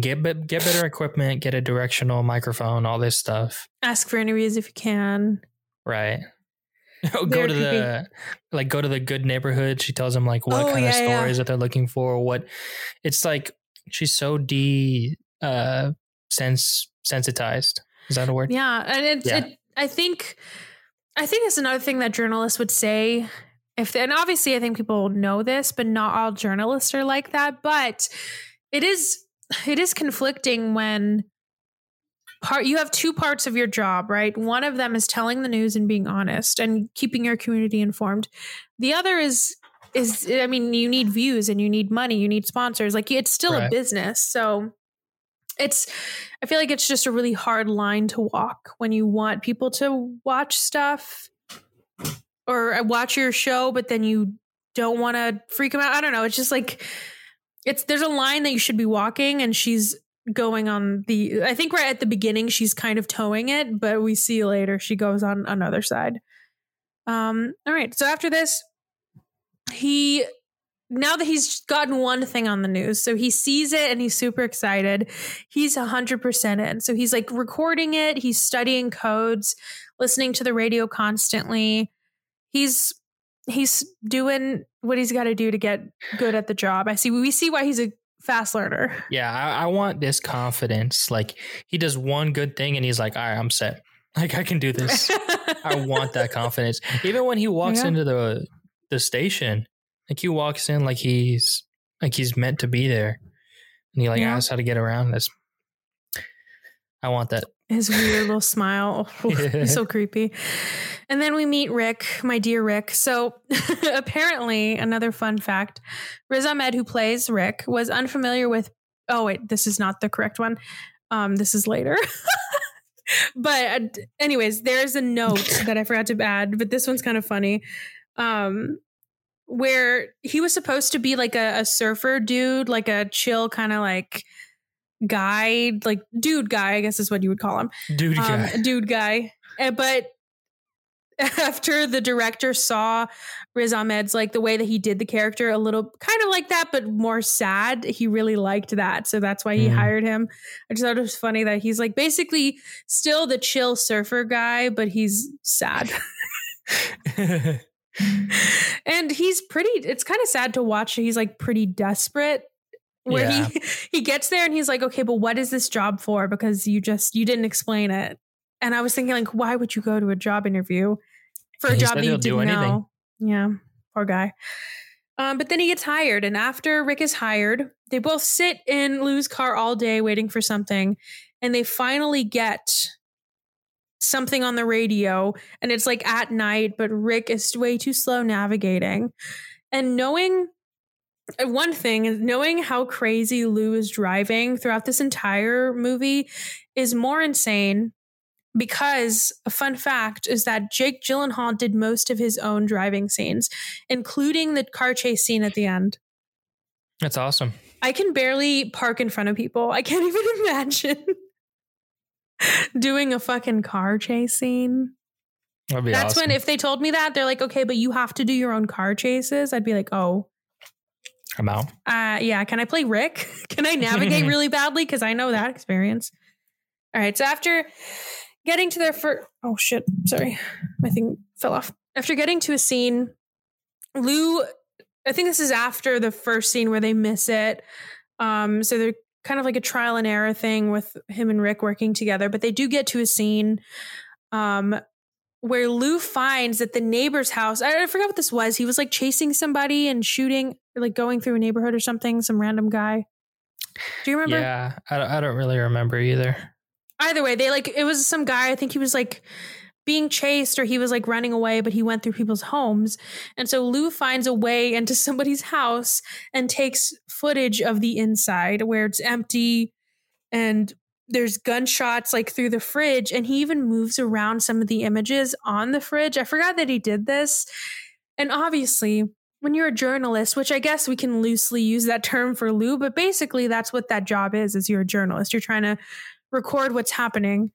Get get better equipment, get a directional microphone, all this stuff. Ask for interviews if you can. Right. go to the like go to the good neighborhood. She tells them like what Oh, kind of yeah, yeah. stories that they're looking for. What it's like she's so de uh sense sensitized. Is that a word? Yeah, and it's Yeah. It, I think I think it's another thing that journalists would say if they, and obviously I think people know this, but not all journalists are like that. But it is it is conflicting when part you have two parts of your job, right? One of them is telling the news and being honest and keeping your community informed. The other is is I mean, you need views and you need money, you need sponsors. Like it's still a business. So it's I feel like it's just a really hard line to walk when you want people to watch stuff or uh, watch your show, but then you don't want to freak them out. I don't know. It's just like it's there's a line that you should be walking, and she's going on the. I think right at the beginning she's kind of toeing it, but we see later she goes on another side. Um. All right. So after this, he now that he's gotten one thing on the news, so he sees it and he's super excited. He's 100% in. So he's like recording it, he's studying codes, listening to the radio constantly. He's he's doing what he's got to do to get good at the job. I see we see why he's a fast learner. Yeah, I, I want this confidence. Like he does one good thing and he's like, all right, I'm set. Like I can do this. I want that confidence. Even when he walks Yeah. into the the station, like he walks in like he's like he's meant to be there, and he like Yeah. asks how to get around. This, I want that. His weird little smile. He's so creepy. And then we meet Rick, my dear Rick. So apparently, another fun fact Riz Ahmed, who plays Rick, was unfamiliar with. Oh, wait, this is not the correct one. Um, this is later. but, uh, anyways, there's a note that I forgot to add, but this one's kind of funny. Um, where he was supposed to be like a, a surfer dude, like a chill kind of like guy, like dude guy, I guess is what you would call him Dude, um, guy. dude guy. Uh, But after the director saw Riz Ahmed's like the way that he did the character, a little kind of like that, but more sad, he really liked that. So that's why he Mm. hired him. I just thought it was funny that he's like basically still the chill surfer guy, but he's sad. and he's pretty it's kind of sad to watch he's like pretty desperate where Yeah. he he gets there and he's like okay but what is this job for because you just you didn't explain it and i was thinking like why would you go to a job interview for a He job that you didn't anything. know yeah poor guy um, but then he gets hired and after rick is hired they both sit in lou's car all day waiting for something and they finally get something on the radio and it's like at night, but Rick is way too slow navigating. And knowing Uh, one thing is knowing how crazy Lou is driving throughout this entire movie is more insane because a fun fact is that Jake Gyllenhaal did most of his own driving scenes, including the car chase scene at the end. That's awesome. I can barely park in front of people. I can't even imagine doing a fucking car chase scene. That'd be That's awesome. when if they told me that, they're like, okay, but you have to do your own car chases. I'd be like, oh, I'm out. uh, yeah. Can I play Rick? Can I navigate really badly? Because I know that experience. All right. So after getting to their first, oh shit, sorry, my thing fell off. After getting to a scene, Lou, I think this is after the first scene where they miss it. Um, so they're kind of like a trial and error thing with him and Rick working together, but they do get to a scene um where Lou finds that the neighbor's house, I, forgot what this was. He was like chasing somebody and shooting, like going through a neighborhood or something, some random guy. Do you remember? Yeah, I, don't- I don't really remember either. Either way, they like it was some guy. I think he was like being chased or he was like running away, but he went through people's homes. And so Lou finds a way into somebody's house and takes footage of the inside where it's empty and there's gunshots like through the fridge and he even moves around some of the images on the fridge. I forgot that he did this. And obviously, when you're a journalist, which I guess we can loosely use that term for Lou, but basically that's what that job is, is you're a journalist. You're trying to record what's happening.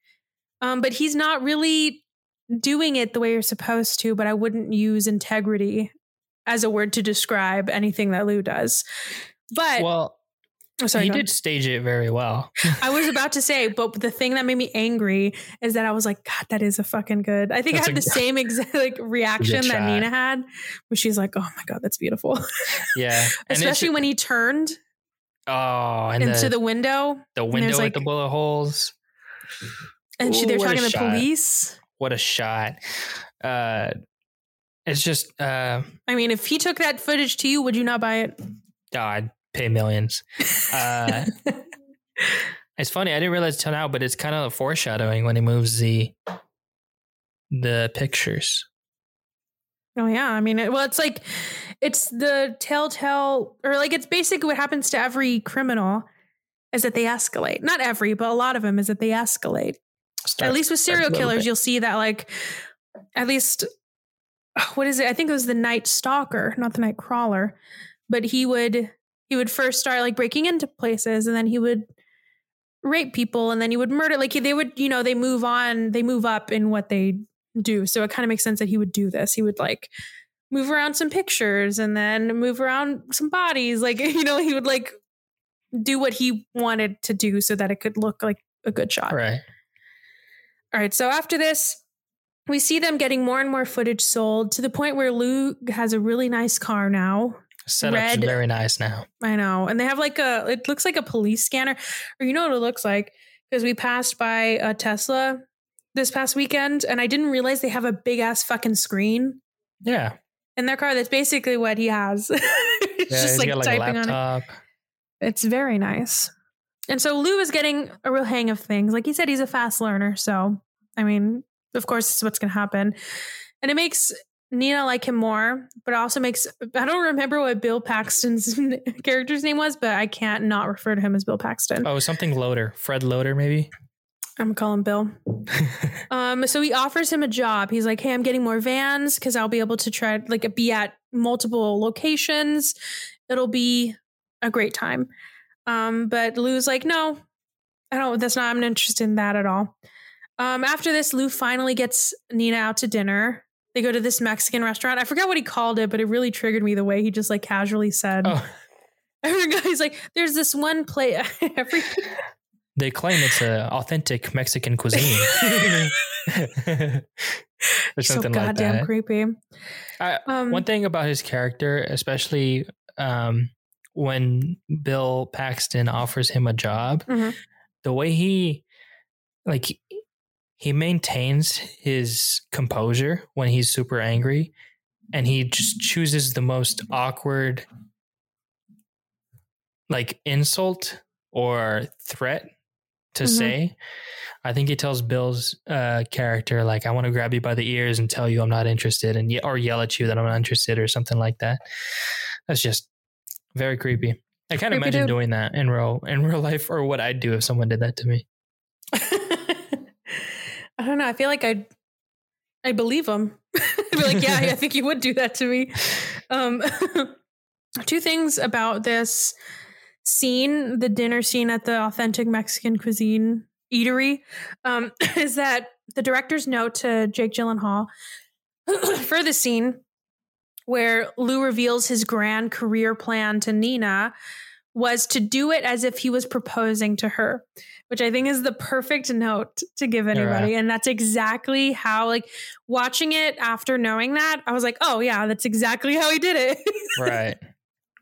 Um, but he's not really doing it the way you're supposed to, but I wouldn't use integrity as a word to describe anything that Lou does. But well, sorry, he did stage it very well. I was about to say, but the thing that made me angry is that I was like, God, that is a fucking good. I think That's I had the same exact like reaction that. Nina had, where she's like, Oh my God, that's beautiful. Yeah, Especially when he turned oh, and into the, the window the window with like- the bullet holes. and she, Ooh, they're talking to the shot. police. What a shot! Uh, it's just uh, I mean, if he took that footage to you, would you not buy it? God, pay millions. Uh, It's funny. I didn't realize till now, but it's kind of a foreshadowing when he moves the the pictures. Oh yeah, I mean, it, well, it's like it's the telltale, or like it's basically what happens to every criminal is that they escalate. Not every, but a lot of them is that they escalate. Start- at least with serial killers, you'll see that like at least what is it? I think it was the night stalker, not the night crawler, but he would he would first start like breaking into places, and then he would rape people, and then he would murder. Like they would, you know, they move on, they move up in what they do. So it kind of makes sense that he would do this. He would like move around some pictures and then move around some bodies. Like you know, he would like do what he wanted to do so that it could look like a good shot. right. All right. So after this, we see them getting more and more footage sold to the point where Lou has a really nice car now. Setup's Red- very nice now. I know. And they have like a, it looks like a police scanner, or you know what it looks like? Because we passed by a Tesla this past weekend and I didn't realize they have a big ass fucking screen Yeah, in their car. That's basically what he has. it's yeah. just like, got like typing on it. It's very nice. And so Lou is getting a real hang of things. Like he said, he's a fast learner. So, I mean, of course, it's what's going to happen. And it makes Nina like him more, but also makes, I don't remember what Bill Paxton's character's name was, but I can't not refer to him as Bill Paxton. Oh, something Loder, Fred Loder, maybe. I'm going to call him Bill. Um, so he offers him a job. He's like, "Hey, I'm getting more vans because I'll be able to try like be at multiple locations. It'll be a great time." Um, but Lou's like, "No, I don't. That's not. I'm not interested in that at all." Um, after this, Lou finally gets Nina out to dinner. They go to this Mexican restaurant. I forgot what he called it, but it really triggered me the way he just like casually said. oh, forgot. He's like, "There's this one place." Every they claim it's a authentic Mexican cuisine. or so something like goddamn that. creepy. I- Um, One thing about his character, especially um, when Bill Paxton offers him a job, Mhm. the way he like he maintains his composure when he's super angry, and he just chooses the most awkward like insult or threat to Mhm. say. I think he tells Bill's uh, character like, "I want to grab you by the ears and tell you I'm not interested," and ye- or yell at you that I'm not interested, or something like that. That's just very creepy. I can't Creepy imagine doing that in real in real life, or what I'd do if someone did that to me. I don't know. I feel like I'd I believe him. I'd be like, yeah, I think you would do that to me. Um, two things about this scene, the dinner scene at the authentic Mexican cuisine eatery, um, is that the director's note to Jake Gyllenhaal for the scene where Lou reveals his grand career plan to Nina was to do it as if he was proposing to her, which I think is the perfect note to give anybody. And that's exactly how, like, watching it after knowing that, I was like, oh, yeah, that's exactly how he did it. Right.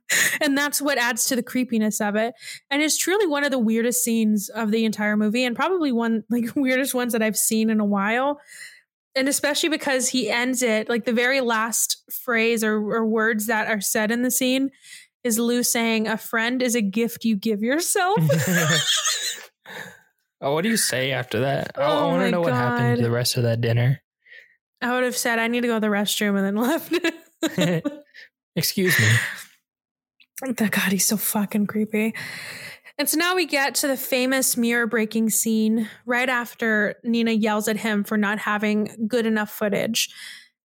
and that's what adds to the creepiness of it. And it's truly one of the weirdest scenes of the entire movie, and probably one, like, weirdest ones that I've seen in a while. And especially because he ends it, like, the very last phrase or, or words that are said in the scene is Lou saying, A friend is a gift you give yourself. oh, what do you say after that? I, I Oh want to know what happened to the rest of that dinner. I would have said, I need to go to the restroom and then left. Excuse me. God, he's so fucking creepy. And so now we get to the famous mirror breaking scene right after Nina yells at him for not having good enough footage.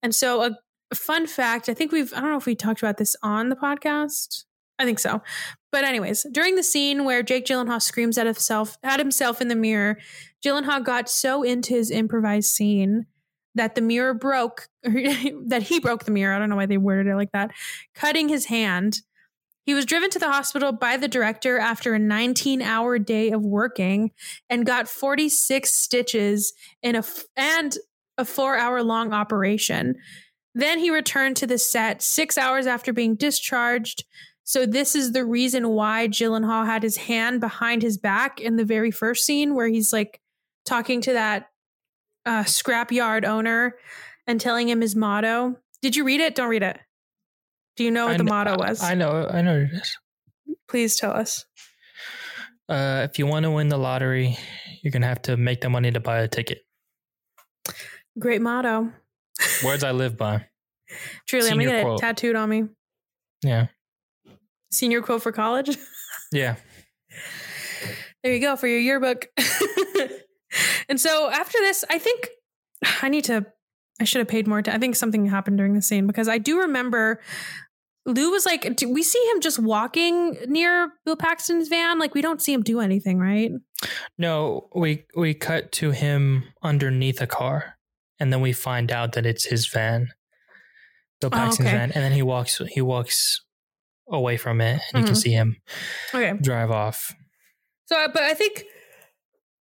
And so, a fun fact I think we've, I don't know if we talked about this on the podcast. I think so. But, anyways, during the scene where Jake Gyllenhaal screams at himself, at himself in the mirror, Gyllenhaal got so into his improvised scene that the mirror broke, that he broke the mirror. I don't know why they worded it like that, cutting his hand. He was driven to the hospital by the director after a 19 hour day of working and got 46 stitches in a f- and a 4 hour long operation. Then he returned to the set 6 hours after being discharged. So this is the reason why Gyllenhaal had his hand behind his back in the very first scene where he's like talking to that uh, scrapyard owner and telling him his motto. Did you read it? Don't read it. Do you know what I the motto was? I know, I know what it is. Please tell us. Uh, if you want to win the lottery, you're gonna have to make the money to buy a ticket. Great motto. Words I live by. Truly, I'm gonna get quote. it tattooed on me. Yeah, Senior quote for college. yeah. There you go for your yearbook. and so after this, I think I need to. I should have paid more. attention. I think something happened during the scene because I do remember Lou was like, we see him just walking near Bill Paxton's van? Like we don't see him do anything, right? No, we we cut to him underneath a car, and then we find out that it's his van, Bill Oh, Paxton's okay. van, and then he walks he walks away from it, and you can Mhm. see him Okay. drive off. So, uh, but I think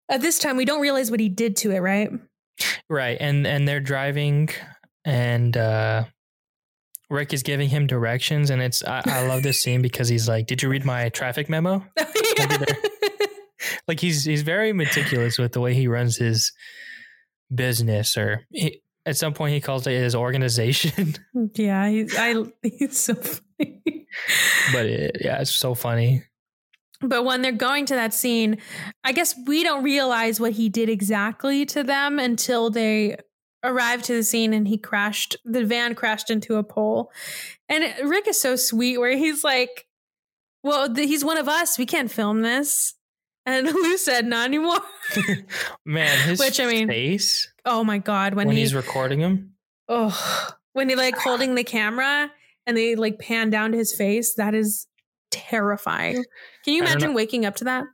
at this time we don't realize what he did to it, right? Right, and and they're driving, and uh, Rick is giving him directions, and it's I, I love this scene because he's like, "Did you read my traffic memo?" Like he's he's very meticulous with the way he runs his business, or he, at some point he calls it his organization. yeah, he's I he's so funny. but it, yeah, it's so funny. But when they're going to that scene, I guess we don't realize what he did exactly to them until they arrived to the scene and he crashed, the van crashed into a pole. And Rick is so sweet where he's like, well, th- he's one of us. We can't film this. And Lou said, not anymore. Man, his Which, I mean, face Oh my God. When, when, he, he's recording him. oh, when he like holding the camera and they like pan down to his face, that is terrifying. Can you imagine waking up to that?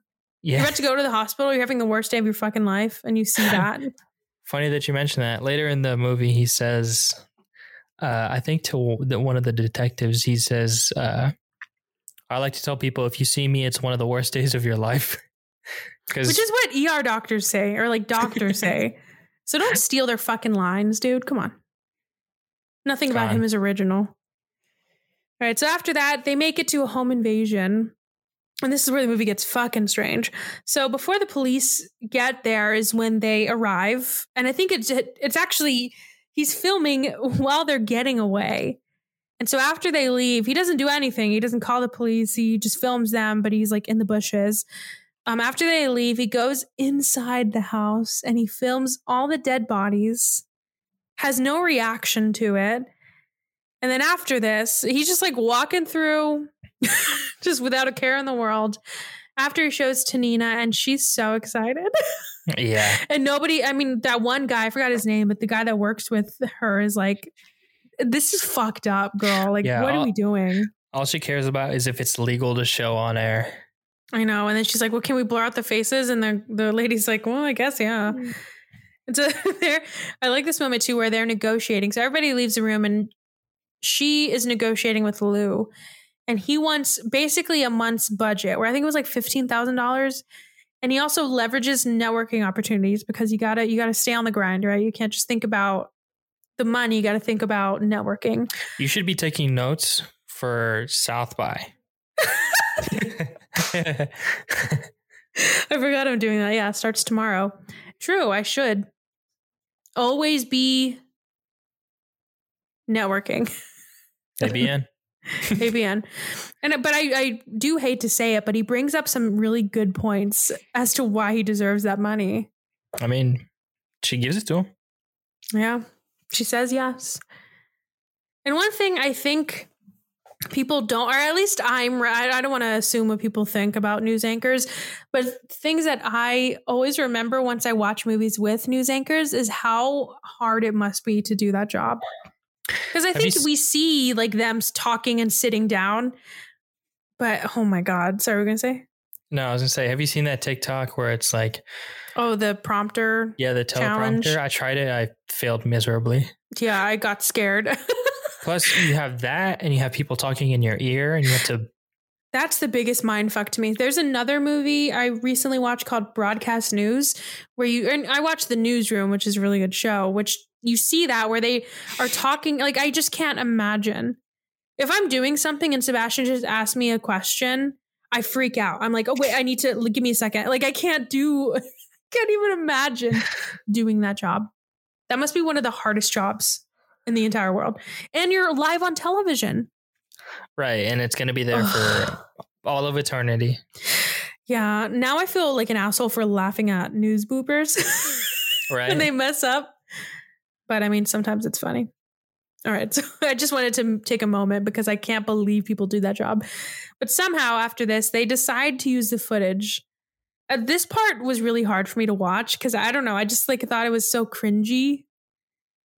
You're about to go to the hospital. You're having the worst day of your fucking life, and you see that. funny that you mentioned that. Later in the movie, he says, uh, I think to one of the detectives, he says, uh, "I like to tell people if you see me, it's one of the worst days of your life." Which is what ER doctors say, or like doctors say. So don't steal their fucking lines, dude. Come on. Nothing about him is original. All right. So after that, they make it to a home invasion. And this is where the movie gets fucking strange. So before the police get there is when they arrive, and I think it's it's actually he's filming while they're getting away. And so after they leave, he doesn't do anything. He doesn't call the police. He just films them, but he's like in the bushes. Um, after they leave, he goes inside the house and he films all the dead bodies. Has no reaction to it. And then after this, he's just like walking through, just without a care in the world. After he shows to Nina, and she's so excited. yeah, and nobody, I mean, that one guy, I forgot his name, but the guy that works with her is like, this is fucked up, girl. Like, Yeah, what are we doing? all she cares about is if it's legal to show on air. I know. And then she's like, well, can we blur out the faces? And the, the lady's like, well, I guess, yeah. Mm. And so they're, I like this moment too where they're negotiating. So everybody leaves the room and she is negotiating with Lou. And he wants basically a month's budget, where I think it was like $15,000. And he also leverages networking opportunities because you gotta you gotta stay on the grind, right? You can't just think about the money, you gotta think about networking. You should be taking notes for South by. I forgot I'm doing that. Yeah, starts tomorrow. True, I should always be networking. ABN. ABN. And but I, I do hate to say it, but he brings up some really good points as to why he deserves that money. I mean, she gives it to him. Yeah. She says yes. And one thing I think people don't, or at least I'm, I I don't want to assume what people think about news anchors, but things that I always remember once I watch movies with news anchors is how hard it must be to do that job. Because I Have think s- we see like them talking and sitting down, but oh my God. Sorry, we're going to say? No, I was gonna say, have you seen that TikTok where it's like, Oh, the prompter. yeah, the Challenge. teleprompter? I tried it, I failed miserably. Yeah, I got scared. Plus, you have that, and you have people talking in your ear, and you have to. That's the biggest mind fuck to me. There's another movie I recently watched called Broadcast News, where you and I watched The Newsroom, which is a really good show. Which you see that where they are talking. Like I just can't imagine if I'm doing something and Sebastian just asks me a question. I freak out. I'm like, oh wait, I need to like, give me a second. Like I can't do. Can't even imagine doing that job. That must be one of the hardest jobs in the entire world. And you're live on television. Right, and it's gonna be there for all of eternity. Yeah, now I feel like an asshole for laughing at news boopers Right. when they mess up. But I mean, sometimes it's funny. All right, so I just wanted to take a moment because I can't believe people do that job. But somehow after this, they decide to use the footage. Uh, this part was really hard for me to watch because I don't know. I just like thought it was so cringy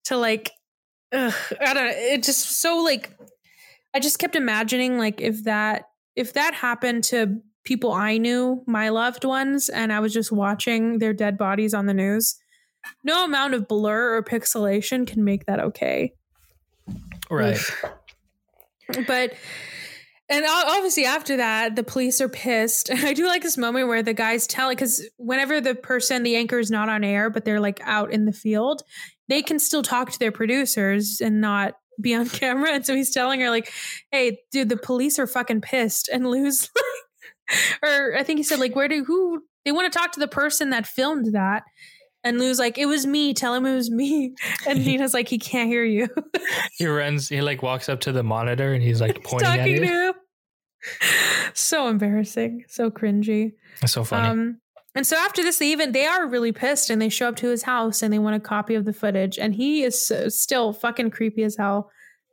to like. Ugh, I don't know. It just so like. I just kept imagining like if that if that happened to people I knew, my loved ones, and I was just watching their dead bodies on the news, no amount of blur or pixelation can make that okay. right. But and obviously after that, the police are pissed. And I do like this moment where the guys tell it because whenever the person, the anchor is not on air, but they're like out in the field, they can still talk to their producers and not be on camera. And so he's telling her like, "Hey, dude, the police are fucking pissed." And Lou's like, or I think he said like, "Where do who they want to talk to the person that filmed that?" And Lou's like, "It was me. Tell him it was me." And Nina's like, "He can't hear you." He runs. He like walks up to the monitor, and he's like pointing at it. to him. So embarrassing, so cringy. It's so funny. Um, and so after this, they even they are really pissed, and they show up to his house and they want a copy of the footage, and he is so, still fucking creepy as hell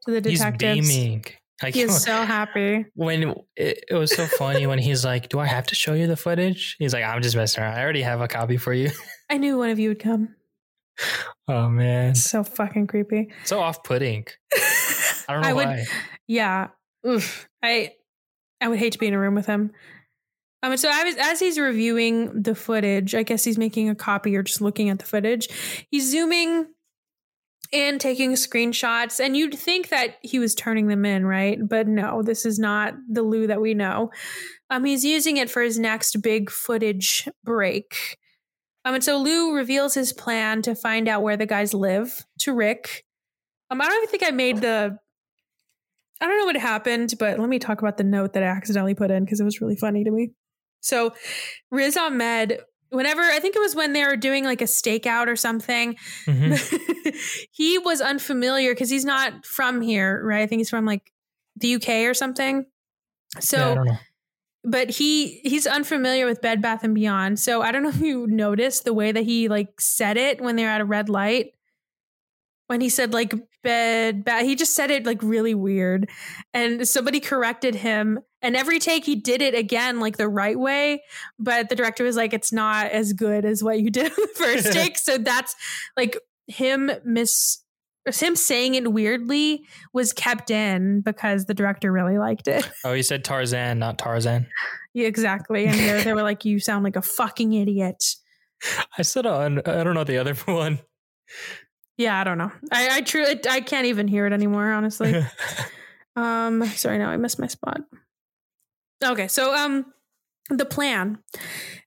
to the detectives. he's beaming. Like He is so happy. when it, it was so funny when he's like, "Do I have to show you the footage?" He's like, "I'm just messing around. I already have a copy for you." I knew one of you would come. oh man, So fucking creepy. so off-putting. I don't know I would- Yeah. Oof. I I would hate to be in a room with him. Um, so was, as he's reviewing the footage, I guess he's making a copy or just looking at the footage. He's zooming and taking screenshots, and you'd think that he was turning them in, right? But no, this is not the Lou that we know. Um, he's using it for his next big footage break. Um, and so Lou reveals his plan to find out where the guys live to Rick. Um, I don't even think I made the I don't know what happened, but let me talk about the note that I accidentally put in because it was really funny to me. So, Riz Ahmed, whenever I think it was when they were doing like a stakeout or something, Mhm. he was unfamiliar because he's not from here, right? I think he's from like the UK or something. So, yeah, I don't know. but he he's unfamiliar with Bed Bath and Beyond. So I don't know if you noticed the way that he like said it when they're at a red light. When he said like bed bath, he just said it like really weird. And somebody corrected him. And every take he did it again like the right way. But the director was like, it's not as good as what you did on the first take. So that's like him miss him saying it weirdly was kept in because the director really liked it. Oh, he said Tarzan, not Tarzan. Yeah, exactly. And they they were like, "You sound like a fucking idiot." I said on. I don't know the other one. Yeah, I don't know. I I truly I can't even hear it anymore. Honestly. um, sorry, now I missed my spot. Okay, so um, the plan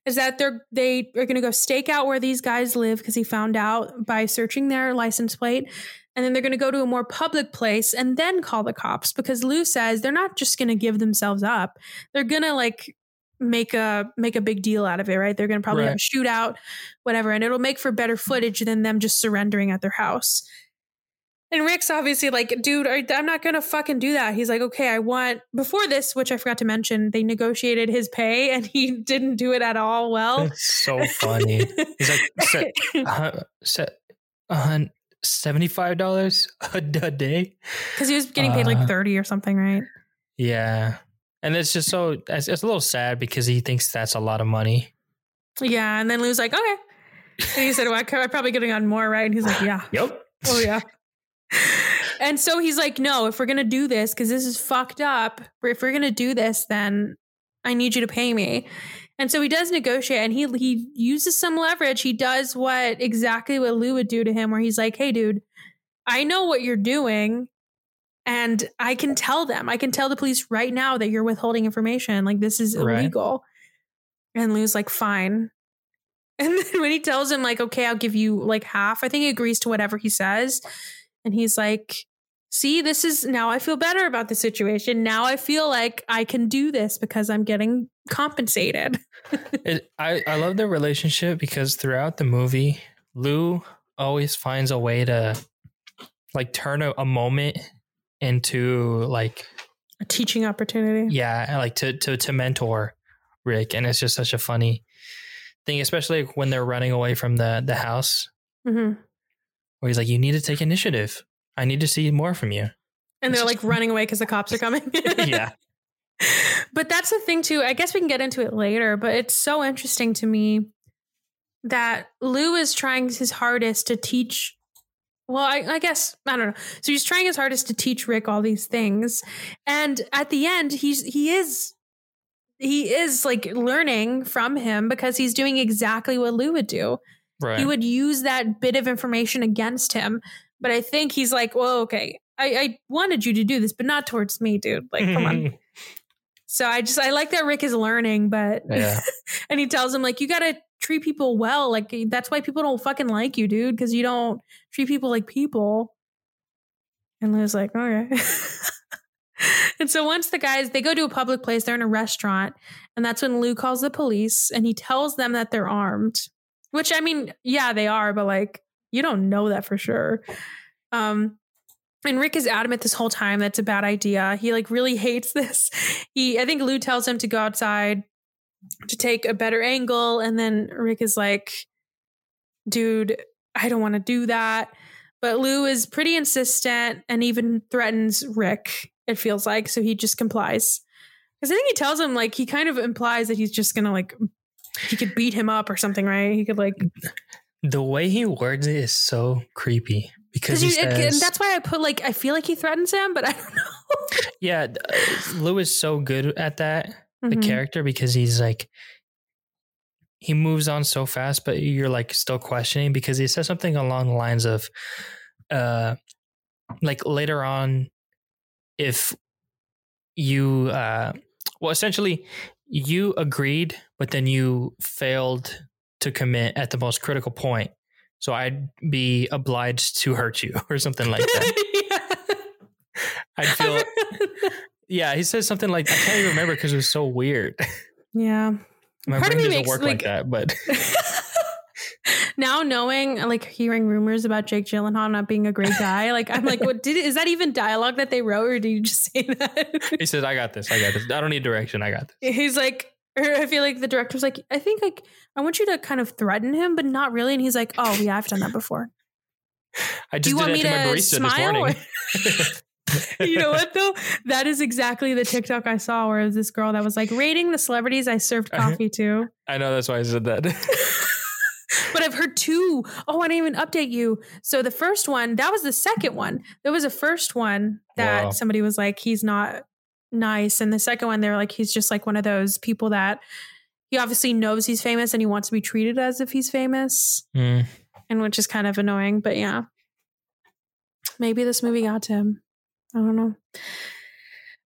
is that they're they are going to go stake out where these guys live because he found out by searching their license plate. And then they're going to go to a more public place and then call the cops because Lou says they're not just going to give themselves up. They're going to like make a make a big deal out of it, right? They're going to probably have a shootout, whatever, and it'll make for better footage than them just surrendering at their house. And Rick's obviously like, dude, I- I'm not gonna fucking do that. He's like, okay, I want before this, which I forgot to mention, they negotiated his pay and he didn't do it at all well. That's so funny. He's like, set, uh, set, uh, seventy-five dollars a day. Because he was getting paid like Uh, 30 or something, right? Yeah. And it's just so it's, it's a little sad because he thinks that's a lot of money. Yeah, and then Lou's like, okay. And he said, well, I could- I'm probably getting on more, right? And he's like, yeah. Yep. Oh yeah. and so he's like, no, if we're gonna do this, because this is fucked up. If we're gonna do this, then I need you to pay me. And so he does negotiate, and he he uses some leverage. He does what exactly what Lou would do to him, where he's like, hey, dude, I know what you're doing. And I can tell them, I can tell the police right now that you're withholding information. Like, this is Right. illegal. And Lou's like, fine. And then when he tells him, like, okay, I'll give you like half, I think he agrees to whatever he says. And he's like, see, this is now I feel better about the situation. Now I feel like I can do this because I'm getting compensated. It, I, I love their relationship because throughout the movie, Lou always finds a way to like turn a, a moment into like A teaching opportunity. yeah, like to to to mentor Rick, and it's just such a funny thing, especially when they're running away from the the house, hmm where he's like, "You need to take initiative. I need to see more from you." And they're like running away because the cops are coming. yeah, but that's the thing too. I guess we can get into it later, but it's so interesting to me that Lou is trying his hardest to teach. Well, I, I guess I don't know. So he's trying his hardest to teach Rick all these things, and at the end, he's he is he is like learning from him because he's doing exactly what Lou would do. right. He would use that bit of information against him. But I think he's like, well, okay, I, I wanted you to do this, but not towards me, dude. Like, come on. So I just I like that Rick is learning, but yeah, and he tells him like you got to treat people well. Like that's why people don't fucking like you, dude, because you don't treat people like people. And Lou's like, okay. and so once the guys they go to a public place, they're in a restaurant, and that's when Lou calls the police and he tells them that they're armed. Which I mean, yeah, they are, but like you don't know that for sure. Um, and Rick is adamant this whole time that's a bad idea. He like really hates this. He I think Lou tells him to go outside to take a better angle and then Rick is like dude, I don't want to do that. But Lou is pretty insistent and even threatens Rick, it feels like, so he just complies. Cuz I think he tells him like he kind of implies that he's just going to like he could beat him up or something, right? He could like the way he words it is so creepy because because he says, that's why I put like I feel like he threatens him, but I don't know. "Yeah, uh, Lou is so good at that." The Mhm. character because he's like he moves on so fast but you're like still questioning because he says something along the lines of uh like later on if you uh well essentially you agreed but then you failed to commit at the most critical point. So i'd be obliged to hurt you or something like that. I'd feel yeah he says something like i can't even remember because it was so weird yeah. my Part of brain me doesn't makes, work like, like- that but now knowing like hearing rumors about Jake Gyllenhaal not being a great guy, like I'm like, what did is that even dialogue that they wrote, or did you just say that? he says i got this i got this i don't need direction i got this He's like, I feel like the director's like, I think like I want you to kind of threaten him, but not really. And he's like, Oh yeah, I've done that before. i Do just you want did me to my to smile? you know what though? That is exactly the TikTok I saw where it was this girl that was like rating the celebrities I served coffee to. i know that's why i said that but I've heard two. Oh, I didn't even update you. So the first one, that was the second one. There was a first one that Wow. somebody was like, he's not nice. And the second one, they were like, he's just like one of those people that he obviously knows he's famous and he wants to be treated as if he's famous. Mm. And which is kind of annoying. But yeah. Maybe this movie got to him. I don't know.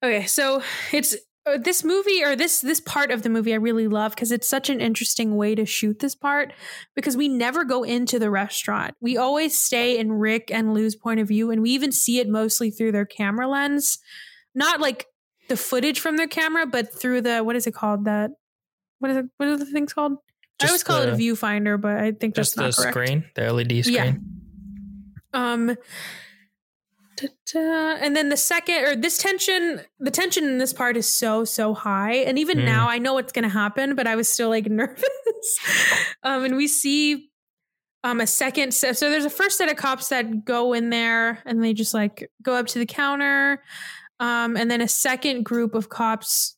Okay, so it's uh, this movie or this this part of the movie I really love because it's such an interesting way to shoot this part because we never go into the restaurant. We always stay in Rick and Lou's point of view and we even see it mostly through their camera lens. Not like the footage from their camera, but through the what is it called? That what is it what are the things called? I always call it a viewfinder, but I think just the correct. screen the led screen Yeah. Um. And then the second or this tension the tension in this part is so so high and even Mm. now i know what's going to happen but i was still like nervous um and we see um a second set so there's a first set of cops that go in there and they just like go up to the counter Um, and then a second group of cops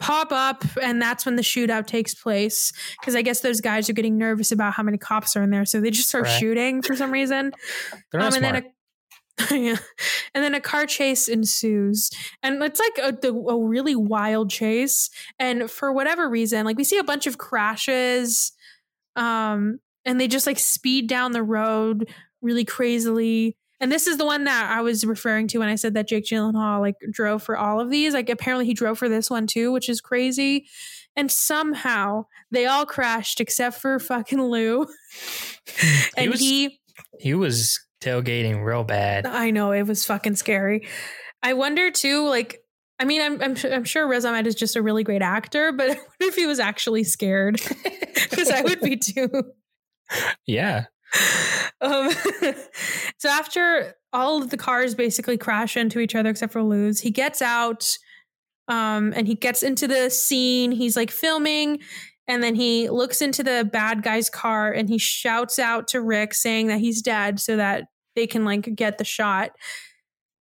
pop up, and that's when the shootout takes place. Because I guess those guys are getting nervous about how many cops are in there, so they just start Right. shooting for some reason. They're not Um, and smart. then a yeah. And then a car chase ensues. And it's like a, the- a really wild chase. And for whatever reason, like we see a bunch of crashes. Um, and they just like speed down the road really crazily. And this is the one that I was referring to when I said that Jake Gyllenhaal like drove for all of these. Like apparently he drove for this one too, which is crazy. And somehow they all crashed except for fucking Lou. he and was he he was tailgating real bad. I know it was fucking scary. I wonder too, like, I mean, I'm I'm, I'm sure Riz Ahmed is just a really great actor, but I wonder if he was actually scared because I would be too. Yeah. Um, so after all of the cars basically crash into each other except for Lou's, he gets out, um, and he gets into the scene. He's like filming. And then he looks into the bad guy's car and he shouts out to Rick saying that he's dead so that they can like get the shot.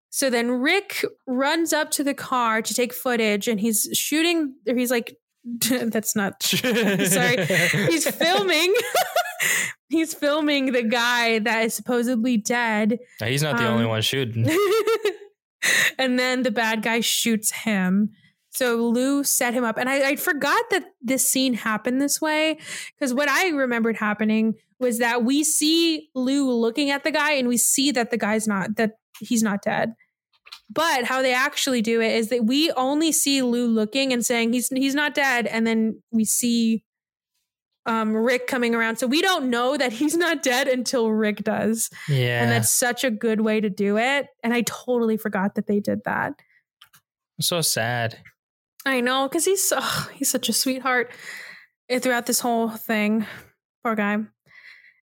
So then Rick runs up to the car to take footage and he's shooting, or he's like, that's not Sorry. he's filming. he's filming the guy that is supposedly dead. He's not the only Um, one shooting. and then the bad guy shoots him. So Lou set him up. And I, I forgot that this scene happened this way because what I remembered happening was that we see Lou looking at the guy and we see that the guy's not, that he's not dead. But how they actually do it is that we only see Lou looking and saying he's he's not dead, and then we see um, Rick coming around. So we don't know that he's not dead until Rick does. Yeah. And that's such a good way to do it. And I totally forgot that they did that. so sad. I know, because he's so, he's such a sweetheart throughout this whole thing. Poor guy.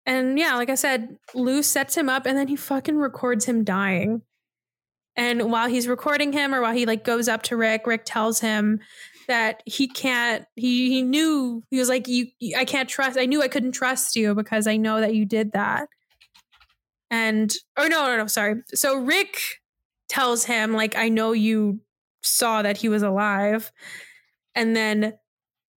And yeah, like I said, Lou sets him up and then he fucking records him dying. And while he's recording him or while he like goes up to Rick, Rick tells him that he can't he he knew he was like you I can't trust I knew I couldn't trust you because I know that you did that. And oh no no no sorry. So Rick tells him like I know you saw that he was alive. And then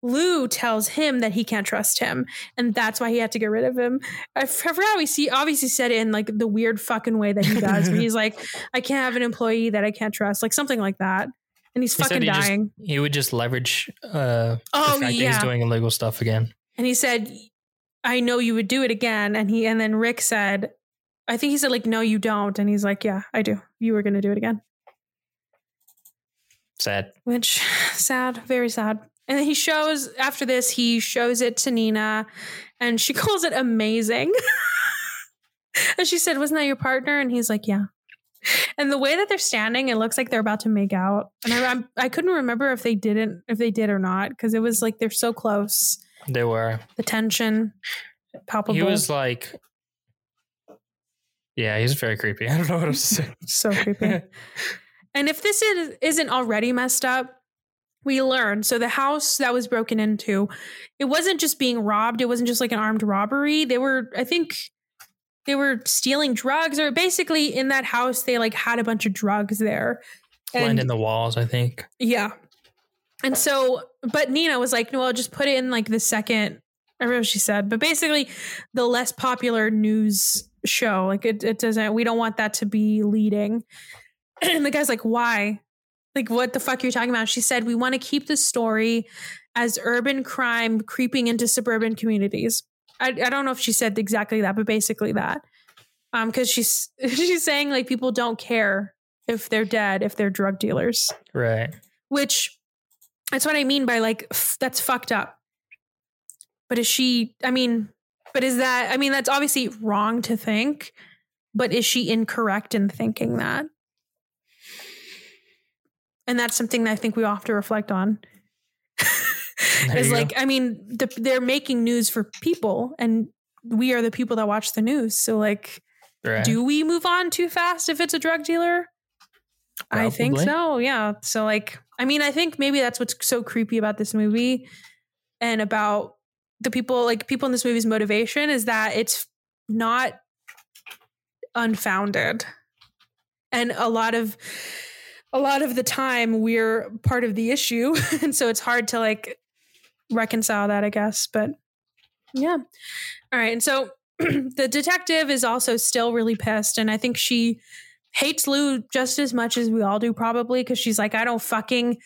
Lou tells him that he can't trust him, and that's why he had to get rid of him. I forgot we see obviously said it in like the weird fucking way that he does, where he's like, "I can't have an employee that I can't trust," like something like that, and he's He fucking he just- dying. He would just leverage uh, Oh, the fact that yeah. he's doing illegal stuff again. and he said, "I know you would do it again," and he and then Rick said, "I think he said like, no, you don't," and he's like, "Yeah, I do. You were going to do it again." Sad. which sad, very sad. And then he shows after this, he shows it to Nina, and she calls it amazing. and she said, "Wasn't that your partner?" And he's like, "Yeah." And the way that they're standing, it looks like they're about to make out. And I, I'm, I couldn't remember if they didn't, if they did or not, because it was like they're so close. They were. The tension, palpable. He was like, yeah, he's very creepy. I don't know what I'm saying. so creepy. And if this is, isn't already messed up, we learn. So the house that was broken into, it wasn't just being robbed. It wasn't just like an armed robbery. They were, I think, they were stealing drugs, or basically in that house they like had a bunch of drugs there. Blend And in the walls, I think. yeah, and so, but Nina was like, "No, I'll just put it in like the second." I don't know what she said, but basically, the less popular news show. Like it, it doesn't. We don't want that to be leading. And the guy's like, "Why? Like, what the fuck are you talking about?" She said, "We want to keep the story as urban crime creeping into suburban communities." I, I don't know if she said exactly that, but basically that. Um, because she's she's saying like people don't care if they're dead if they're drug dealers Right. which that's what I mean by like f- that's fucked up. But is she? I mean, but is that? I mean, that's obviously wrong to think. But is she incorrect in thinking that? And that's something that I think we all have to reflect on. is you go. like, I mean, the, they're making news for people, and we are the people that watch the news. So, like, Right. do we move on too fast if it's a drug dealer? I think so. Yeah. So like, I mean, I think maybe that's what's so creepy about this movie and about the people like people in this movie's motivation is that it's not unfounded. And a lot of a lot of the time we're part of the issue. and so it's hard to like reconcile that, I guess. But yeah. All right. And so the detective is also still really pissed. And I think she hates Lou just as much as we all do, probably, because she's like, I don't fucking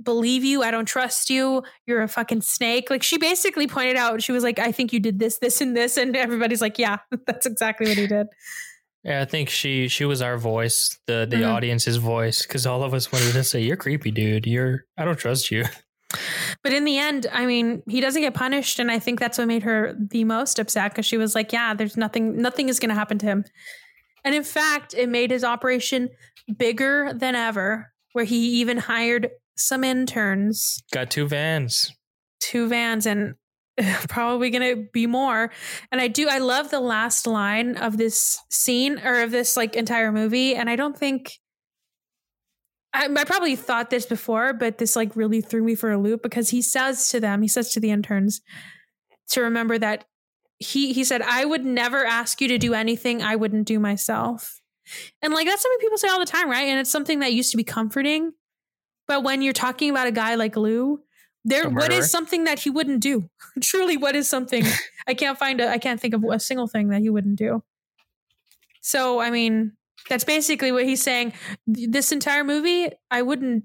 believe you. I don't trust you. You're a fucking snake. Like she basically pointed out, she was like, I think you did this, this, and this. And everybody's like, yeah, that's exactly what he did. Yeah, I think she she was our voice, the the Mhm. audience's voice, because all of us wanted to say, "You're creepy, dude. You're I don't trust you." But in the end, I mean, he doesn't get punished, and I think that's what made her the most upset because she was like, "Yeah, there's nothing, nothing is going to happen to him." And in fact, it made his operation bigger than ever, where he even hired some interns, Got two vans. two vans, and probably going to be more. And I do, I love the last line of this scene or of this like entire movie, and I don't think. I, I probably thought this before, but this like really threw me for a loop because he says to them, he says to the interns to remember that he he said, I would never ask you to do anything I wouldn't do myself. And like that's something people say all the time, right? And it's something that used to be comforting. But when you're talking about a guy like Lou, there what is something that he wouldn't do? Truly, what is something I can't find a I can't think of a single thing that he wouldn't do. So I mean, that's basically what he's saying. This entire movie, I wouldn't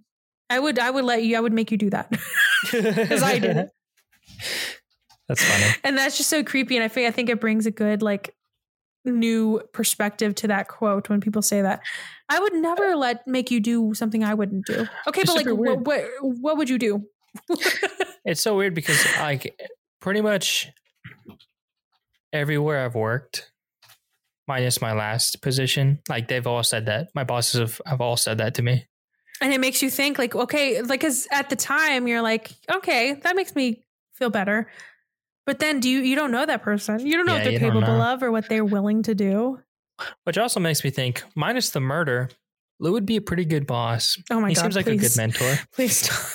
I would I would let you I would make you do that. Because I did it. That's funny. and that's just so creepy and I think I think it brings a good like new perspective to that quote when people say that. I would never let make you do something I wouldn't do. Okay, It's but like what, what what would you do? It's so weird because like pretty much everywhere I've worked, minus my last position, like they've all said that. My bosses have, have all said that to me. and it makes you think like okay like because at the time you're like okay that makes me feel better but then do you you don't know that person you don't know Yeah, what they're capable of or what they're willing to do Which also makes me think, minus the murder, Lou would be a pretty good boss. oh my he god seems like please, a good mentor. please stop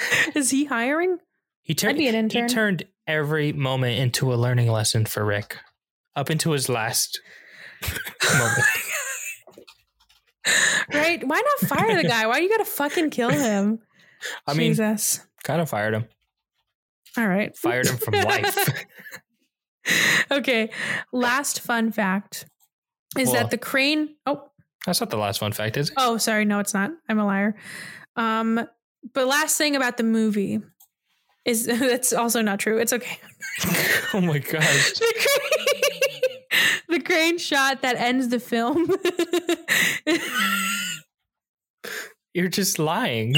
is he hiring He turned an he turned every moment into a learning lesson for Rick, up into his last moment. right why not fire the guy why you gotta fucking kill him I mean, jesus kind of fired him. all right Fired him from life. okay last fun fact is Well- that the crane oh That's not the last fun fact, is it? Oh, sorry, no, it's not. I'm a liar. Um, but last thing about the movie is that's also not true. It's okay. oh my gosh. the, crane, the crane shot that ends the film. You're just lying.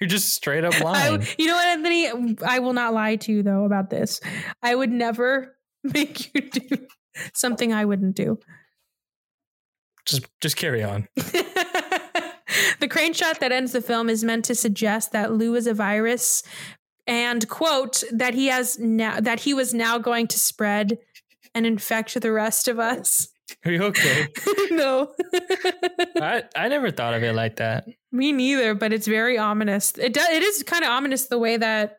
You're just straight up lying. I, you know what, Anthony? I will not lie to you though about this. I would never make you do something I wouldn't do. just just carry on. The crane shot that ends the film is meant to suggest that Lou is a virus and quote that he has now that he was now going to spread and infect the rest of us. Are you okay? no. I, I never thought of it like that. Me neither, but it's very ominous. It does it is kind of ominous the way that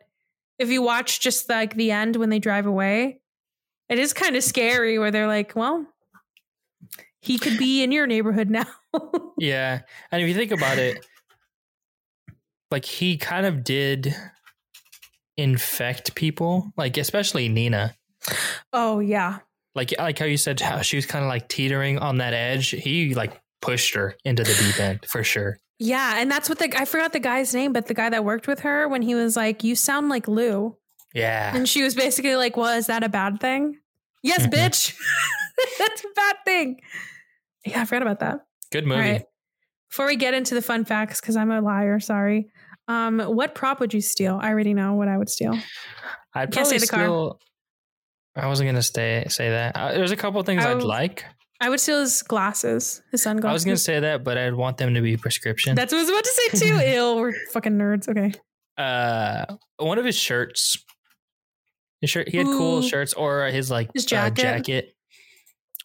if you watch just like the end when they drive away, it is kind of scary where they're like, well, he could be in your neighborhood now. Yeah. And if you think about it, like he kind of did infect people, like especially Nina. oh yeah. Like like how you said how she was kind of like teetering on that edge. He like pushed her into the deep end for sure. Yeah, and that's what the I forgot the guy's name, but the guy that worked with her when he was like, "You sound like Lou," Yeah. and she was basically like, "Well, is that a bad thing?" Yes, Mhm. bitch. that's a bad thing. Yeah, I forgot about that. Good movie. right. Before we get into the fun facts, because I'm a liar, sorry. Um, what prop would you steal? I already know what I would steal. I'd probably say the car. I wasn't gonna stay say that. Uh, there's a couple of things I I'd would- like. I would steal his glasses, his sunglasses. I was gonna say that, but I'd want them to be prescription. That's what I was about to say too. Ill, we're fucking nerds. Okay. uh, one of his shirts. His shirt. He had cool shirts, or his like His uh, jacket.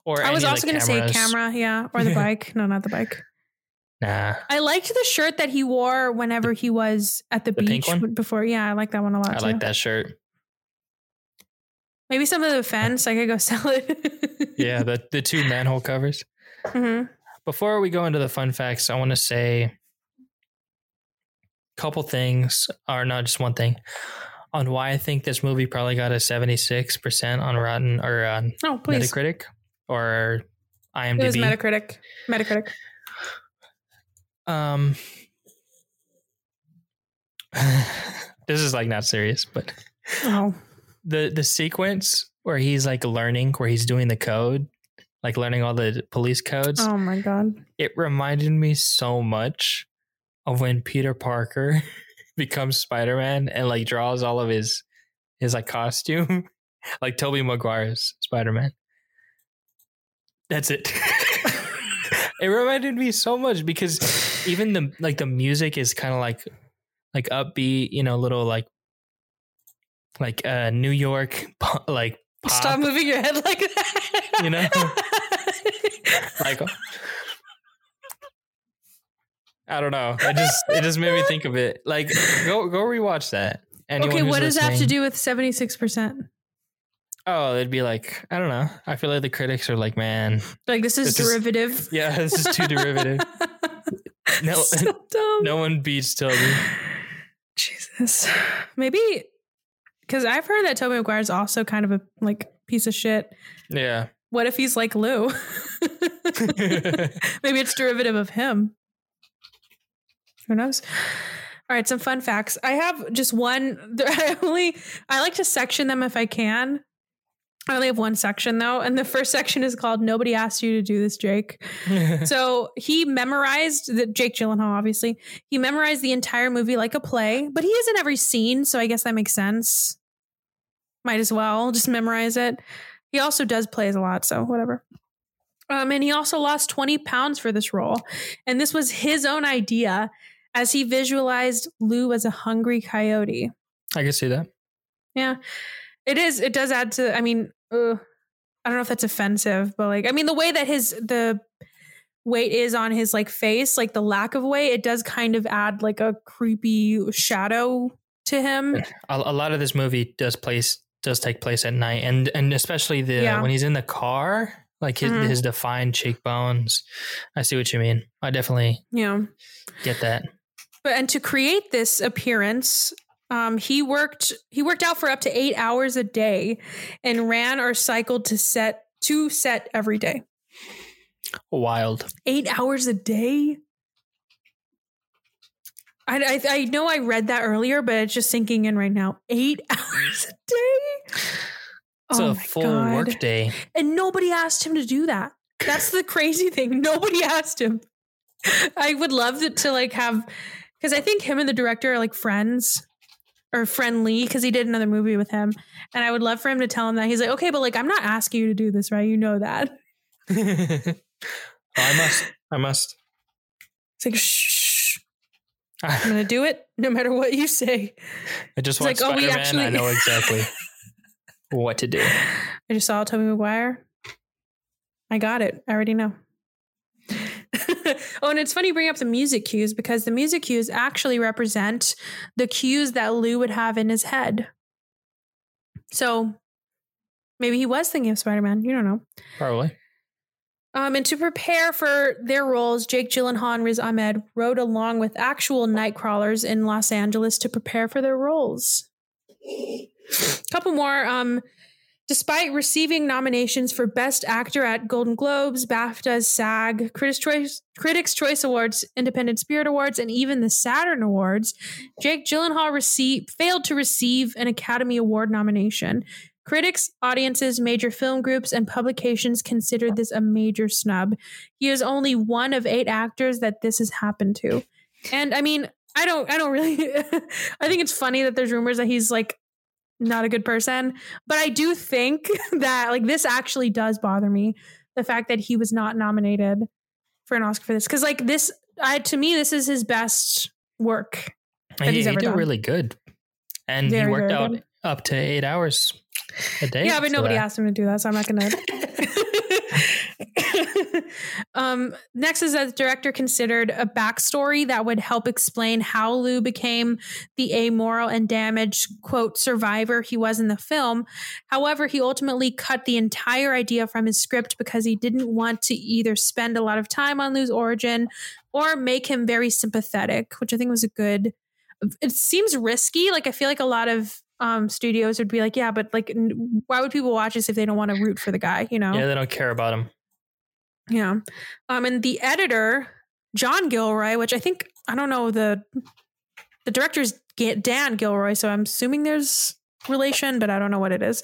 Or I was also going to say camera, yeah, or the bike. No, not the bike. Nah, I liked the shirt that he wore whenever he was at the, The beach before. Yeah, I like that one a lot. I too. like that shirt. Maybe some of the fence, I could go sell it. Yeah, the the two manhole covers. hmm before we go into the fun facts, I want to say a couple things, or not just one thing, on why I think this movie probably got a 76% on Rotten or on Oh, please. Metacritic or I am. It was Metacritic. Metacritic. um, this is like not serious, but Oh. the the sequence where he's like learning, where he's doing the code, like learning all the police codes. Oh my god. it reminded me so much of when Peter Parker becomes Spider-Man and like draws all of his his like costume like Tobey Maguire's Spider-Man. That's it. it reminded me so much because even the like the music is kind of like like upbeat, you know, little like like uh New York like pop, Stop moving your head like that. You know? like I don't know. I just it just made me think of it. Like go go rewatch that. Anyone okay, what does that have to do with 76%? Oh, it'd be like I don't know. I feel like the critics are like, man, Like this is This is- derivative. yeah, this is too derivative. No, so no one beats Tobey. Jesus. Maybe because I've heard that Tobey Maguire is also kind of a like piece of shit. Yeah. What if he's like Lou? Maybe it's derivative of him. Who knows? All right, some fun facts. I have just one. I only I like to section them if I can. I only have one section though, and the first section is called "Nobody asked you to do this, Jake." so he memorized the Jake Gyllenhaal, obviously. He memorized the entire movie like a play, but he is in every scene, so I guess that makes sense. Might as well just memorize it. He also does plays a lot, so whatever. Um, and he also lost 20 pounds for this role. And this was his own idea as he visualized Lou as a hungry coyote. I can see that. Yeah. It is. It does add to, I mean, uh, I don't know if that's offensive, but like, I mean, the way that his, the weight is on his like face, like the lack of weight, it does kind of add like a creepy shadow to him. A, a lot of this movie does place does take place at night, and and especially the Yeah. when he's in the car, like his Mhm. his defined cheekbones. I see what you mean. I definitely Yeah. get that. But and to create this appearance, um, he worked he worked out for up to eight hours a day and ran or cycled to set to set every day. Wild. Eight hours a day. I, I I know I read that earlier, but it's just sinking in right now. Eight hours a day. It's Oh a full God. work day. and nobody asked him to do that. That's the crazy thing. Nobody asked him. I would love to, to like have because I think him and the director are like friends or friendly because he did another movie with him, and I would love for him to tell him that he's like, okay, but like I'm not asking you to do this, right? You know that. Oh, I must. I must. It's like shh. I'm gonna do it no matter what you say. I just watched like, oh, Spider Man. I actually- know exactly what to do. I just saw Tobey Maguire. I got it. I already know. Oh, and it's funny you bring up the music cues because the music cues actually represent the cues that Lou would have in his head. So maybe he was thinking of Spider Man. You don't know. Probably. Um, and to prepare for their roles, Jake Gyllenhaal and Riz Ahmed rode along with actual night crawlers in Los Angeles to prepare for their roles. A couple more. Um, despite receiving nominations for Best Actor at Golden Globes, BAFTAs, SAG, Critics' Choice, Critics' Choice Awards, Independent Spirit Awards, and even the Saturn Awards, Jake Gyllenhaal received failed to receive an Academy Award nomination. Critics, audiences, major film groups, and publications considered this a major snub. He is only one of eight actors that this has happened to. And I mean, I don't I don't really I think it's funny that there's rumors that he's like not a good person, but I do think that like this actually does bother me the fact that he was not nominated for an Oscar for this cuz like this I to me this is his best work. He, he's he did done. really good, and Very, he worked out good. up to eight hours a day. Yeah, but nobody that. asked him to do that, so I'm not gonna. Um, next is that the director considered a backstory that would help explain how Lou became the amoral and damaged, quote, survivor he was in the film. However, he ultimately cut the entire idea from his script because he didn't want to either spend a lot of time on Lou's origin or make him very sympathetic, which I think was a good. It seems risky. Like, I feel like a lot of um, studios would be like, yeah, but like, why would people watch this if they don't want to root for the guy? You know? Yeah, they don't care about him. Yeah. Um, and the editor, John Gilroy, which I think I don't know the the director's Dan Gilroy, so I'm assuming there's relation, but I don't know what it is.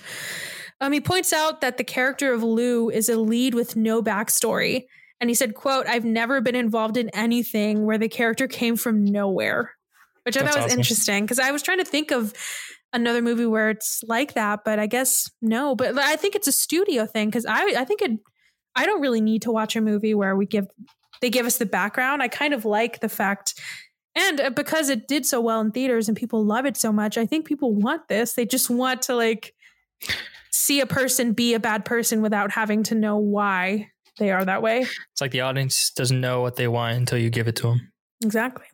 Um, he points out that the character of Lou is a lead with no backstory. And he said, quote, I've never been involved in anything where the character came from nowhere. Which I That's thought was awesome. interesting because I was trying to think of another movie where it's like that, but I guess no. But I think it's a studio thing because I I think it I don't really need to watch a movie where we give they give us the background. I kind of like the fact and uh, because it did so well in theaters and people love it so much, I think people want this. They just want to like see a person be a bad person without having to know why they are that way. It's like the audience doesn't know what they want until you give it to them. Exactly.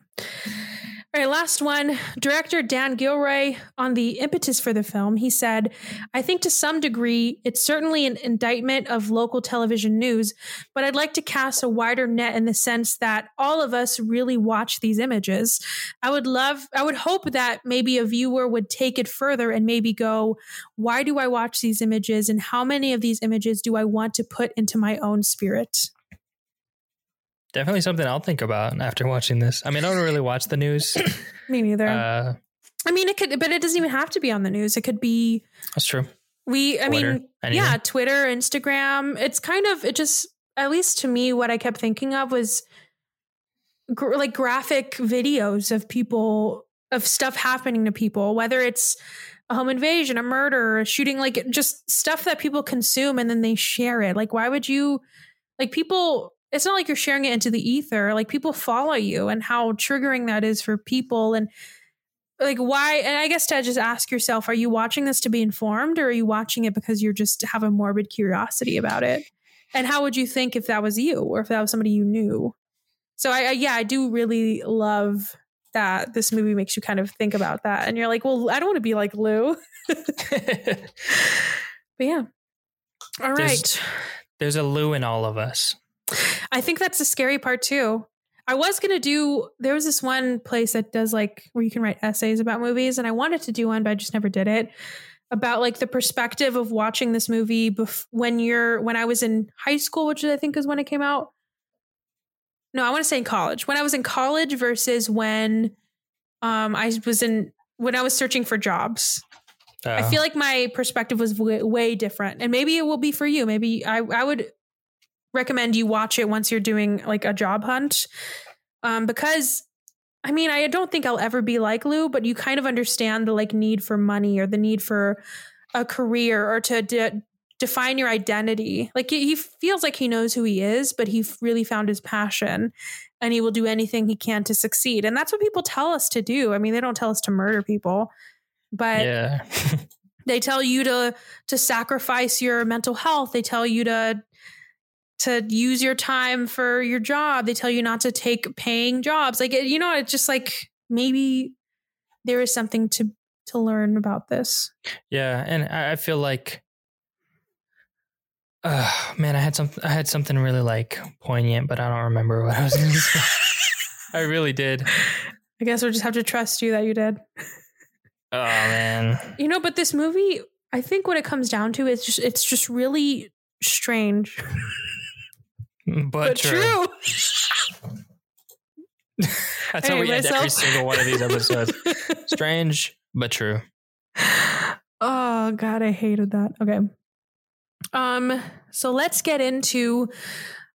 All right, last one. Director Dan Gilroy on the impetus for the film, he said, I think to some degree it's certainly an indictment of local television news, but I'd like to cast a wider net in the sense that all of us really watch these images. I would love, I would hope that maybe a viewer would take it further and maybe go, why do I watch these images and how many of these images do I want to put into my own spirit? Definitely something I'll think about after watching this. I mean, I don't really watch the news. Me neither. Uh, I mean, it could, but it doesn't even have to be on the news. It could be that's true. We, I Twitter, mean, anything. yeah, Twitter, Instagram. It's kind of, it just, at least to me, what I kept thinking of was gr- like graphic videos of people, of stuff happening to people, whether it's a home invasion, a murder, a shooting, like just stuff that people consume and then they share it. Like, why would you, like, people, it's not like you're sharing it into the ether. Like, people follow you and how triggering that is for people. And, like why and i guess to just ask yourself are you watching this to be informed or are you watching it because you're just have a morbid curiosity about it and how would you think if that was you or if that was somebody you knew so i, I yeah i do really love that this movie makes you kind of think about that and you're like well i don't want to be like lou but yeah All right. There's- There's a Lou in all of us. I think that's the scary part too. I was gonna do. There was this one place that does like where you can write essays about movies, and I wanted to do one, but I just never did it. About like the perspective of watching this movie bef- when you're when I was in high school, which I think is when it came out. No, I want to say in college. When I was in college versus when um I was in when I was searching for jobs. I Uh, feel like my perspective was way, way different, and maybe it will be for you. Maybe I I would recommend you watch it once you're doing like a job hunt, um, because I mean I don't think I'll ever be like Lou, but you kind of understand the like need for money or the need for a career or to de- define your identity. Like he, feels like he knows who he is, but he really found his passion, and he will do anything he can to succeed. And that's what people tell us to do. I mean, they don't tell us to murder people, but yeah. they tell you to to sacrifice your mental health they tell you to to use your time for your job. They tell you not to take paying jobs. Like you know it's just like maybe there is something to to learn about this. Yeah, and I feel like, uh, man, I had some, I had something really like poignant, but I don't remember what I was going to say. I really did. i guess we'll just have to trust you that you did. Oh man, you know but this movie i think what it comes down to is just it's just really strange but, true. That's how Hey, we end every single one of these episodes. Strange, but true. oh god i hated that okay um so let's get into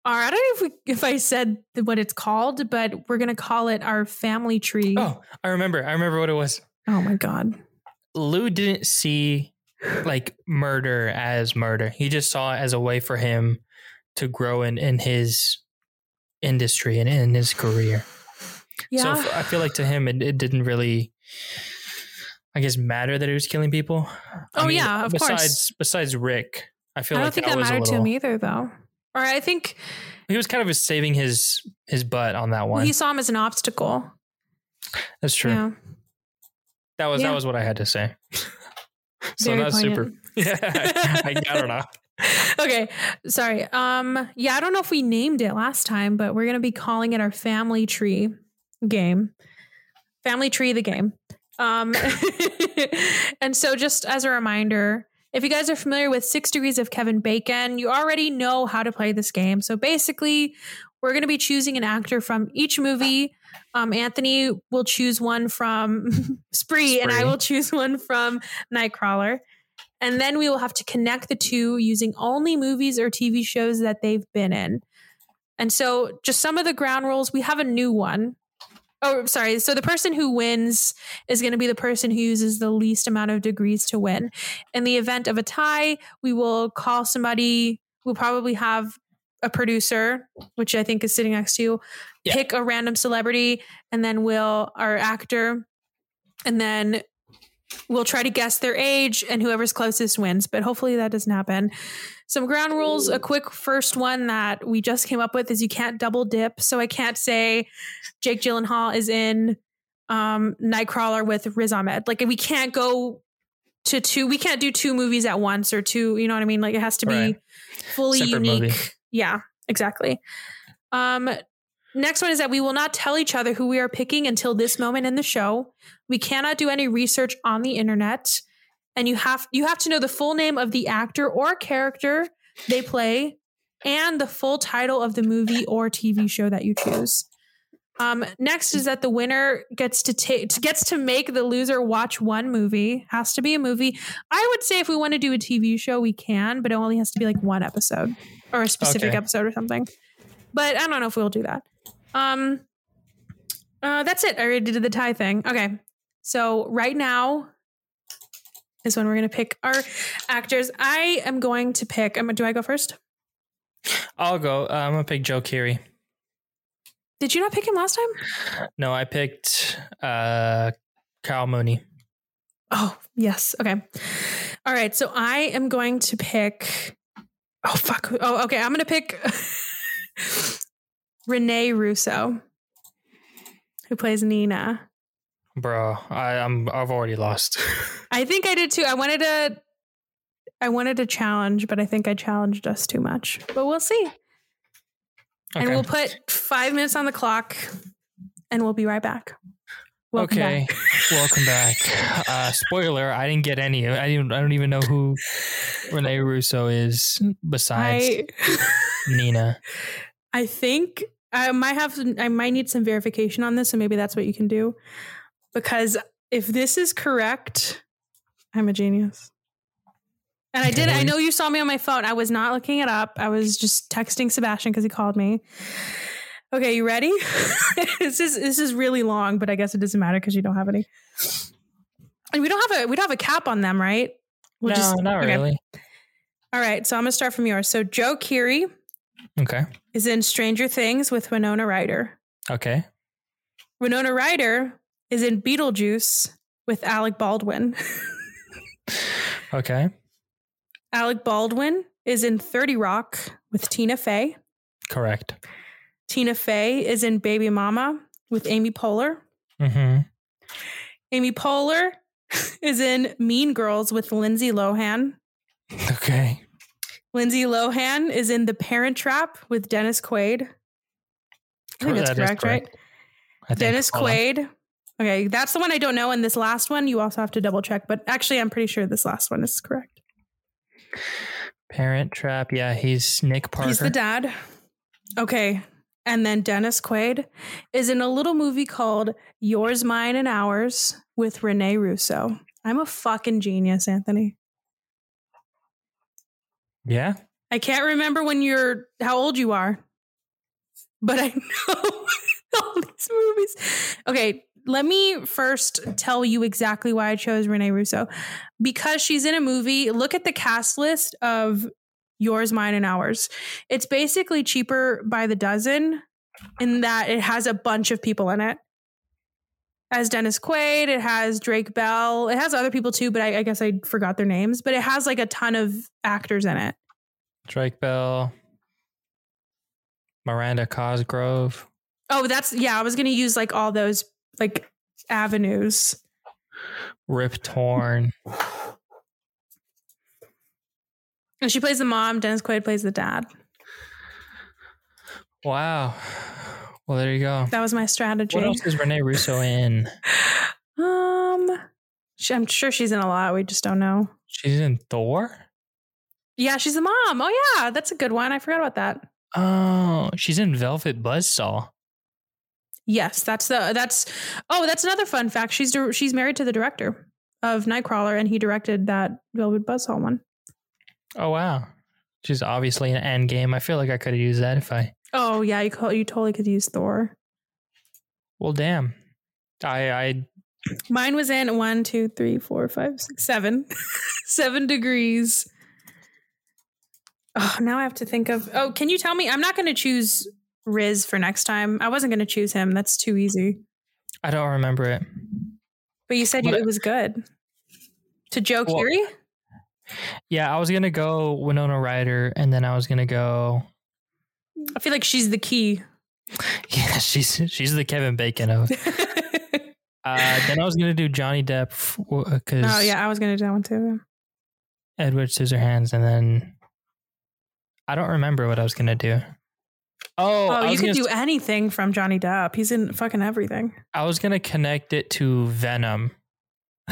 our i don't know if we if i said what it's called but we're gonna call it our family tree Oh, I remember. I remember what it was. oh my god Lou didn't see like murder as murder. He just saw it as a way for him to grow in in his industry and in his career. yeah So I feel like to him, it, it didn't really, I guess, matter that he was killing people. I Oh, yeah, of besides, course. Besides Rick, I feel i don't like think that, that mattered to him either though Or I think He was kind of saving his his butt on that one. he saw him as an obstacle. That's true. Yeah. That was Yeah. that was what I had to say. so Very that's super. poignant. Yeah, I, I don't know. okay sorry. Um yeah i don't know if we named it last time but we're gonna be calling it our family tree game. Family tree the game. Um and so just as a reminder if you guys are familiar with six degrees of kevin bacon you already know how to play this game. So basically we're going to be choosing an actor from each movie. Um, anthony will choose one from spree, and i will choose one from nightcrawler and then we will have to connect the two using only movies or TV shows that they've been in. And so, just some of the ground rules, we have a new one. Oh, sorry. So, the person who wins is going to be the person who uses the least amount of degrees to win. In the event of a tie, we will call somebody, we'll probably have a producer, which I think is sitting next to you, Yeah. pick a random celebrity, and then we'll, our actor, and then we'll try to guess their age and whoever's closest wins but hopefully that doesn't happen. Some ground rules. A quick first one that we just came up with is you can't double dip. So i can't say jake gyllenhaal is in um nightcrawler with riz ahmed. Like we can't go to two we can't do two movies at once or two you know what i mean? Like it has to be Right. fully Separate unique. Movie. yeah exactly. Um next one is that we will not tell each other who we are picking until this moment in the show we cannot do any research on the internet and you have you have to know the full name of the actor or character they play and the full title of the movie or TV show that you choose. Um, next is that the winner gets to take gets to make the loser watch one movie. Has to be a movie. I would say if we want to do a TV show, we can, but it only has to be like one episode or a specific Okay. episode or something. But I don't know if we'll do that. Um, uh, that's it. I already did the tie thing. Okay, so right now is when we're going to pick our actors. I am going to pick. Um, do I go first? I'll go. Uh, I'm gonna pick Joe Keery. Did you not pick him last time? No, I picked uh, Kyle Mooney. Oh, yes. Okay. All right. So I am going to pick. Oh, fuck. Oh, okay. I'm going to pick Rene Russo, who plays Nina. Bro, I, I'm I've already lost. I think I did too. I wanted to. I wanted to challenge, but I think I challenged us too much. But we'll see. And we'll put five minutes on the clock, and we'll be right back. Welcome okay, back. welcome back. Uh, spoiler: I didn't get any. I didn't. I don't even know who Rene Russo is besides I, Nina. I think I might have I might need some verification on this, so maybe that's what you can do. Because if this is correct, I'm a genius. And I did. I know you saw me on my phone. I was not looking it up. I was just texting Sebastian because he called me. Okay, you ready? this is this is really long, but I guess it doesn't matter because you don't have any. And we don't have a we don't have a cap on them, right? We'll no, just- not okay. really. All right, so I'm gonna start from yours. So Joe Keery Okay. is in Stranger Things with Winona Ryder. Okay. Winona Ryder is in Beetlejuice with Alec Baldwin. Okay. Alec Baldwin is in 30 Rock with Tina Fey. Correct. Tina Fey is in Baby Mama with Amy Poehler. Mm-hmm. Amy Poehler is in Mean Girls with Lindsay Lohan. Okay. Lindsay Lohan is in The Parent Trap with Dennis Quaid. I think that's That is correct, right? Dennis. Quaid. Okay, that's the one I don't know. And this last one, you also have to double check. But actually, I'm pretty sure this last one is correct. Parent Trap. Yeah, he's Nick Parker. He's the dad. Okay. And then Dennis Quaid is in a little movie called Yours, Mine, and Ours with Rene Russo. I'm a fucking genius, Anthony. Yeah. I can't remember when you're how old you are, but I know all these movies. Okay, let me first tell you exactly why I chose Rene Russo. Because she's in a movie, look at the cast list of Yours, Mine, and Ours. It's basically cheaper by the dozen in that it has a bunch of people in it. As Dennis Quaid, it has Drake Bell, it has other people too, but I, I guess I forgot their names. But it has like a ton of actors in it. Drake Bell. Miranda Cosgrove. Oh, that's yeah. I was gonna use like all those like avenues. Rip Torn. And she plays the mom. Dennis Quaid plays the dad. Wow. Well, there you go. That was my strategy. What else is Rene Russo in? Um, she, I'm sure she's in a lot. We just don't know. She's in Thor. Yeah, she's the mom. Oh yeah, that's a good one. I forgot about that. Oh, she's in Velvet Buzzsaw. Yes, that's the that's. Oh, that's another fun fact. She's she's married to the director of Nightcrawler, and he directed that Velvet Buzzsaw one. Oh wow, she's obviously an end game. I feel like I could have used that if I. Oh yeah, you call, you totally could use Thor. Well, damn. I I Mine was in one, two, three, four, five, six, seven, seven degrees. Oh, now I have to think of. Oh, can you tell me? I'm not going to choose Riz for next time. I wasn't going to choose him. That's too easy. I don't remember it. But you said What- it was good. To Joe Well- Curie? Yeah, I was gonna go Winona Ryder, and then I was gonna go. I feel like she's the key. Yeah, she's she's the Kevin Bacon of. Uh, then I was gonna do Johnny Depp because oh yeah, I was going to do that one too. Edward Scissorhands, and then I don't remember what I was gonna do. Oh, Oh, you could gonna do anything from Johnny Depp. He's in fucking everything. I was gonna connect it to Venom.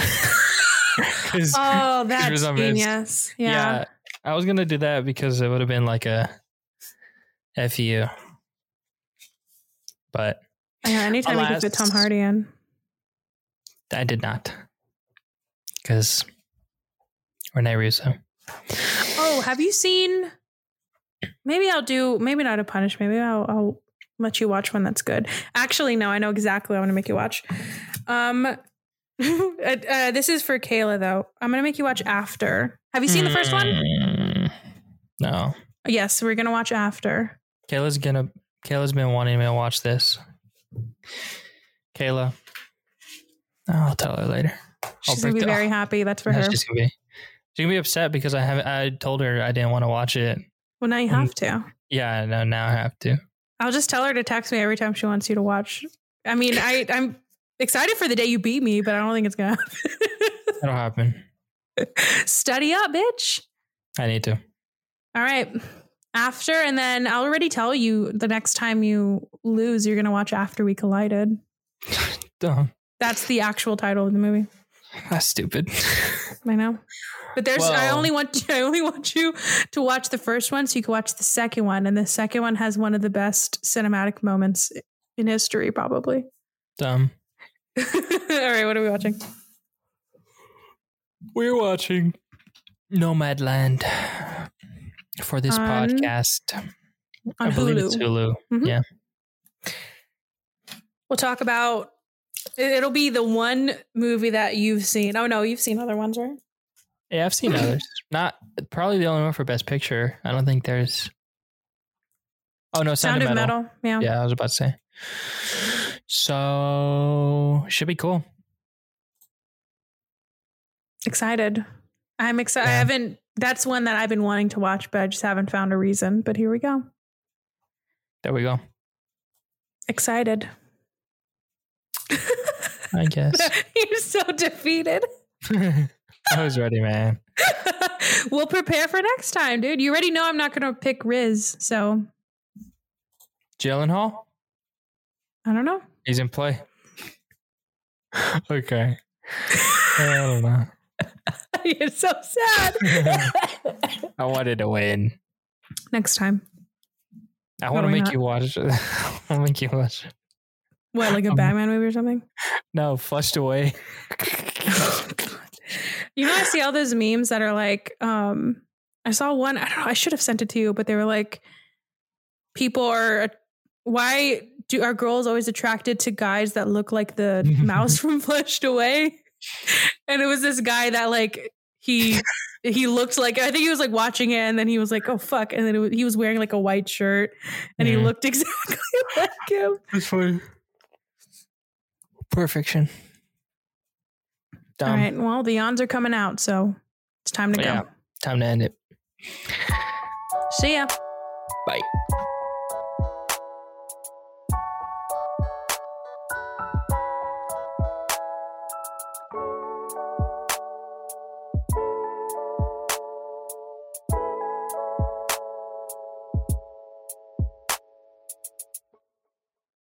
Oh, that's was on Vince. genius. yeah. Yeah. I was gonna do that because it would have been like a fu. But anytime you could fit Tom Hardy in. I did not because Rene Russo. Oh, have you seen? Maybe I'll do. Maybe not a punish. Maybe I'll, I'll let you watch one that's good. Actually, no. I know exactly what I want to make you watch. Um, uh, uh, this is for Kayla though. I'm going to make you watch After. Have you seen the first one? Mm, No, Yes, we're going to watch After. Kayla's gonna. Kayla's been wanting me to watch this. Kayla, I'll tell her later. I'll She's going to be the- very happy. That's for Yeah, her. She's gonna be. She's gonna be upset because I haven't. I told her I didn't want to watch it. Well, now you Mm. have to. Yeah, no, now I have to. I'll just tell her to text me every time she wants you to watch. I mean, I I'm excited for the day you beat me, but I don't think it's gonna happen. That'll happen. Study up, bitch. I need to. All right. After, and then I'll already tell you the next time you lose, you're gonna watch After We Collided. Dumb. That's the actual title of the movie. That's stupid. I know. But there's I only want I only want you to watch the first one so you can watch the second one. And the second one has one of the best cinematic moments in history, probably. Dumb. All right, what are we watching? We're watching Nomadland for this On- podcast. On I believe it's Hulu. Hulu. Mhm. Yeah. We'll talk about it- it'll be the one movie that you've seen. Oh no, you've seen other ones, right? Yeah, I've seen others. Not probably the only one for Best Picture. I don't think there's. Oh no, Sound, of Metal. Yeah. Yeah, I was about to say. So should be cool. Excited. I'm excited. I haven't that's one that I've been wanting to watch, but I just haven't found a reason. But here we go. There we go. Excited. I guess. You're so defeated. I was ready, man. we'll prepare for next time, dude. You already know I'm not gonna pick Riz, so Gyllenhaal? I don't know. He's in play. okay. I don't know. You're so sad. I wanted to win. next time. I want to make not. you watch. I want to make you watch. What, like a Um, Batman movie or something? No, flushed away. You know, I see all those memes that are like, um, I saw one, I don't know, I should have sent it to you, but they were like, people are, why do are girls always attracted to guys that look like the mouse from Flushed Away? And it was this guy that like, he, he looked like, I think he was like watching it and then he was like, oh fuck. And then it was, he was wearing like a white shirt and he Mhm. looked exactly like him. That's funny. Perfection. all Dumb. right. Well, the yawns are coming out. So it's time to go. Time to end it. See ya. Bye.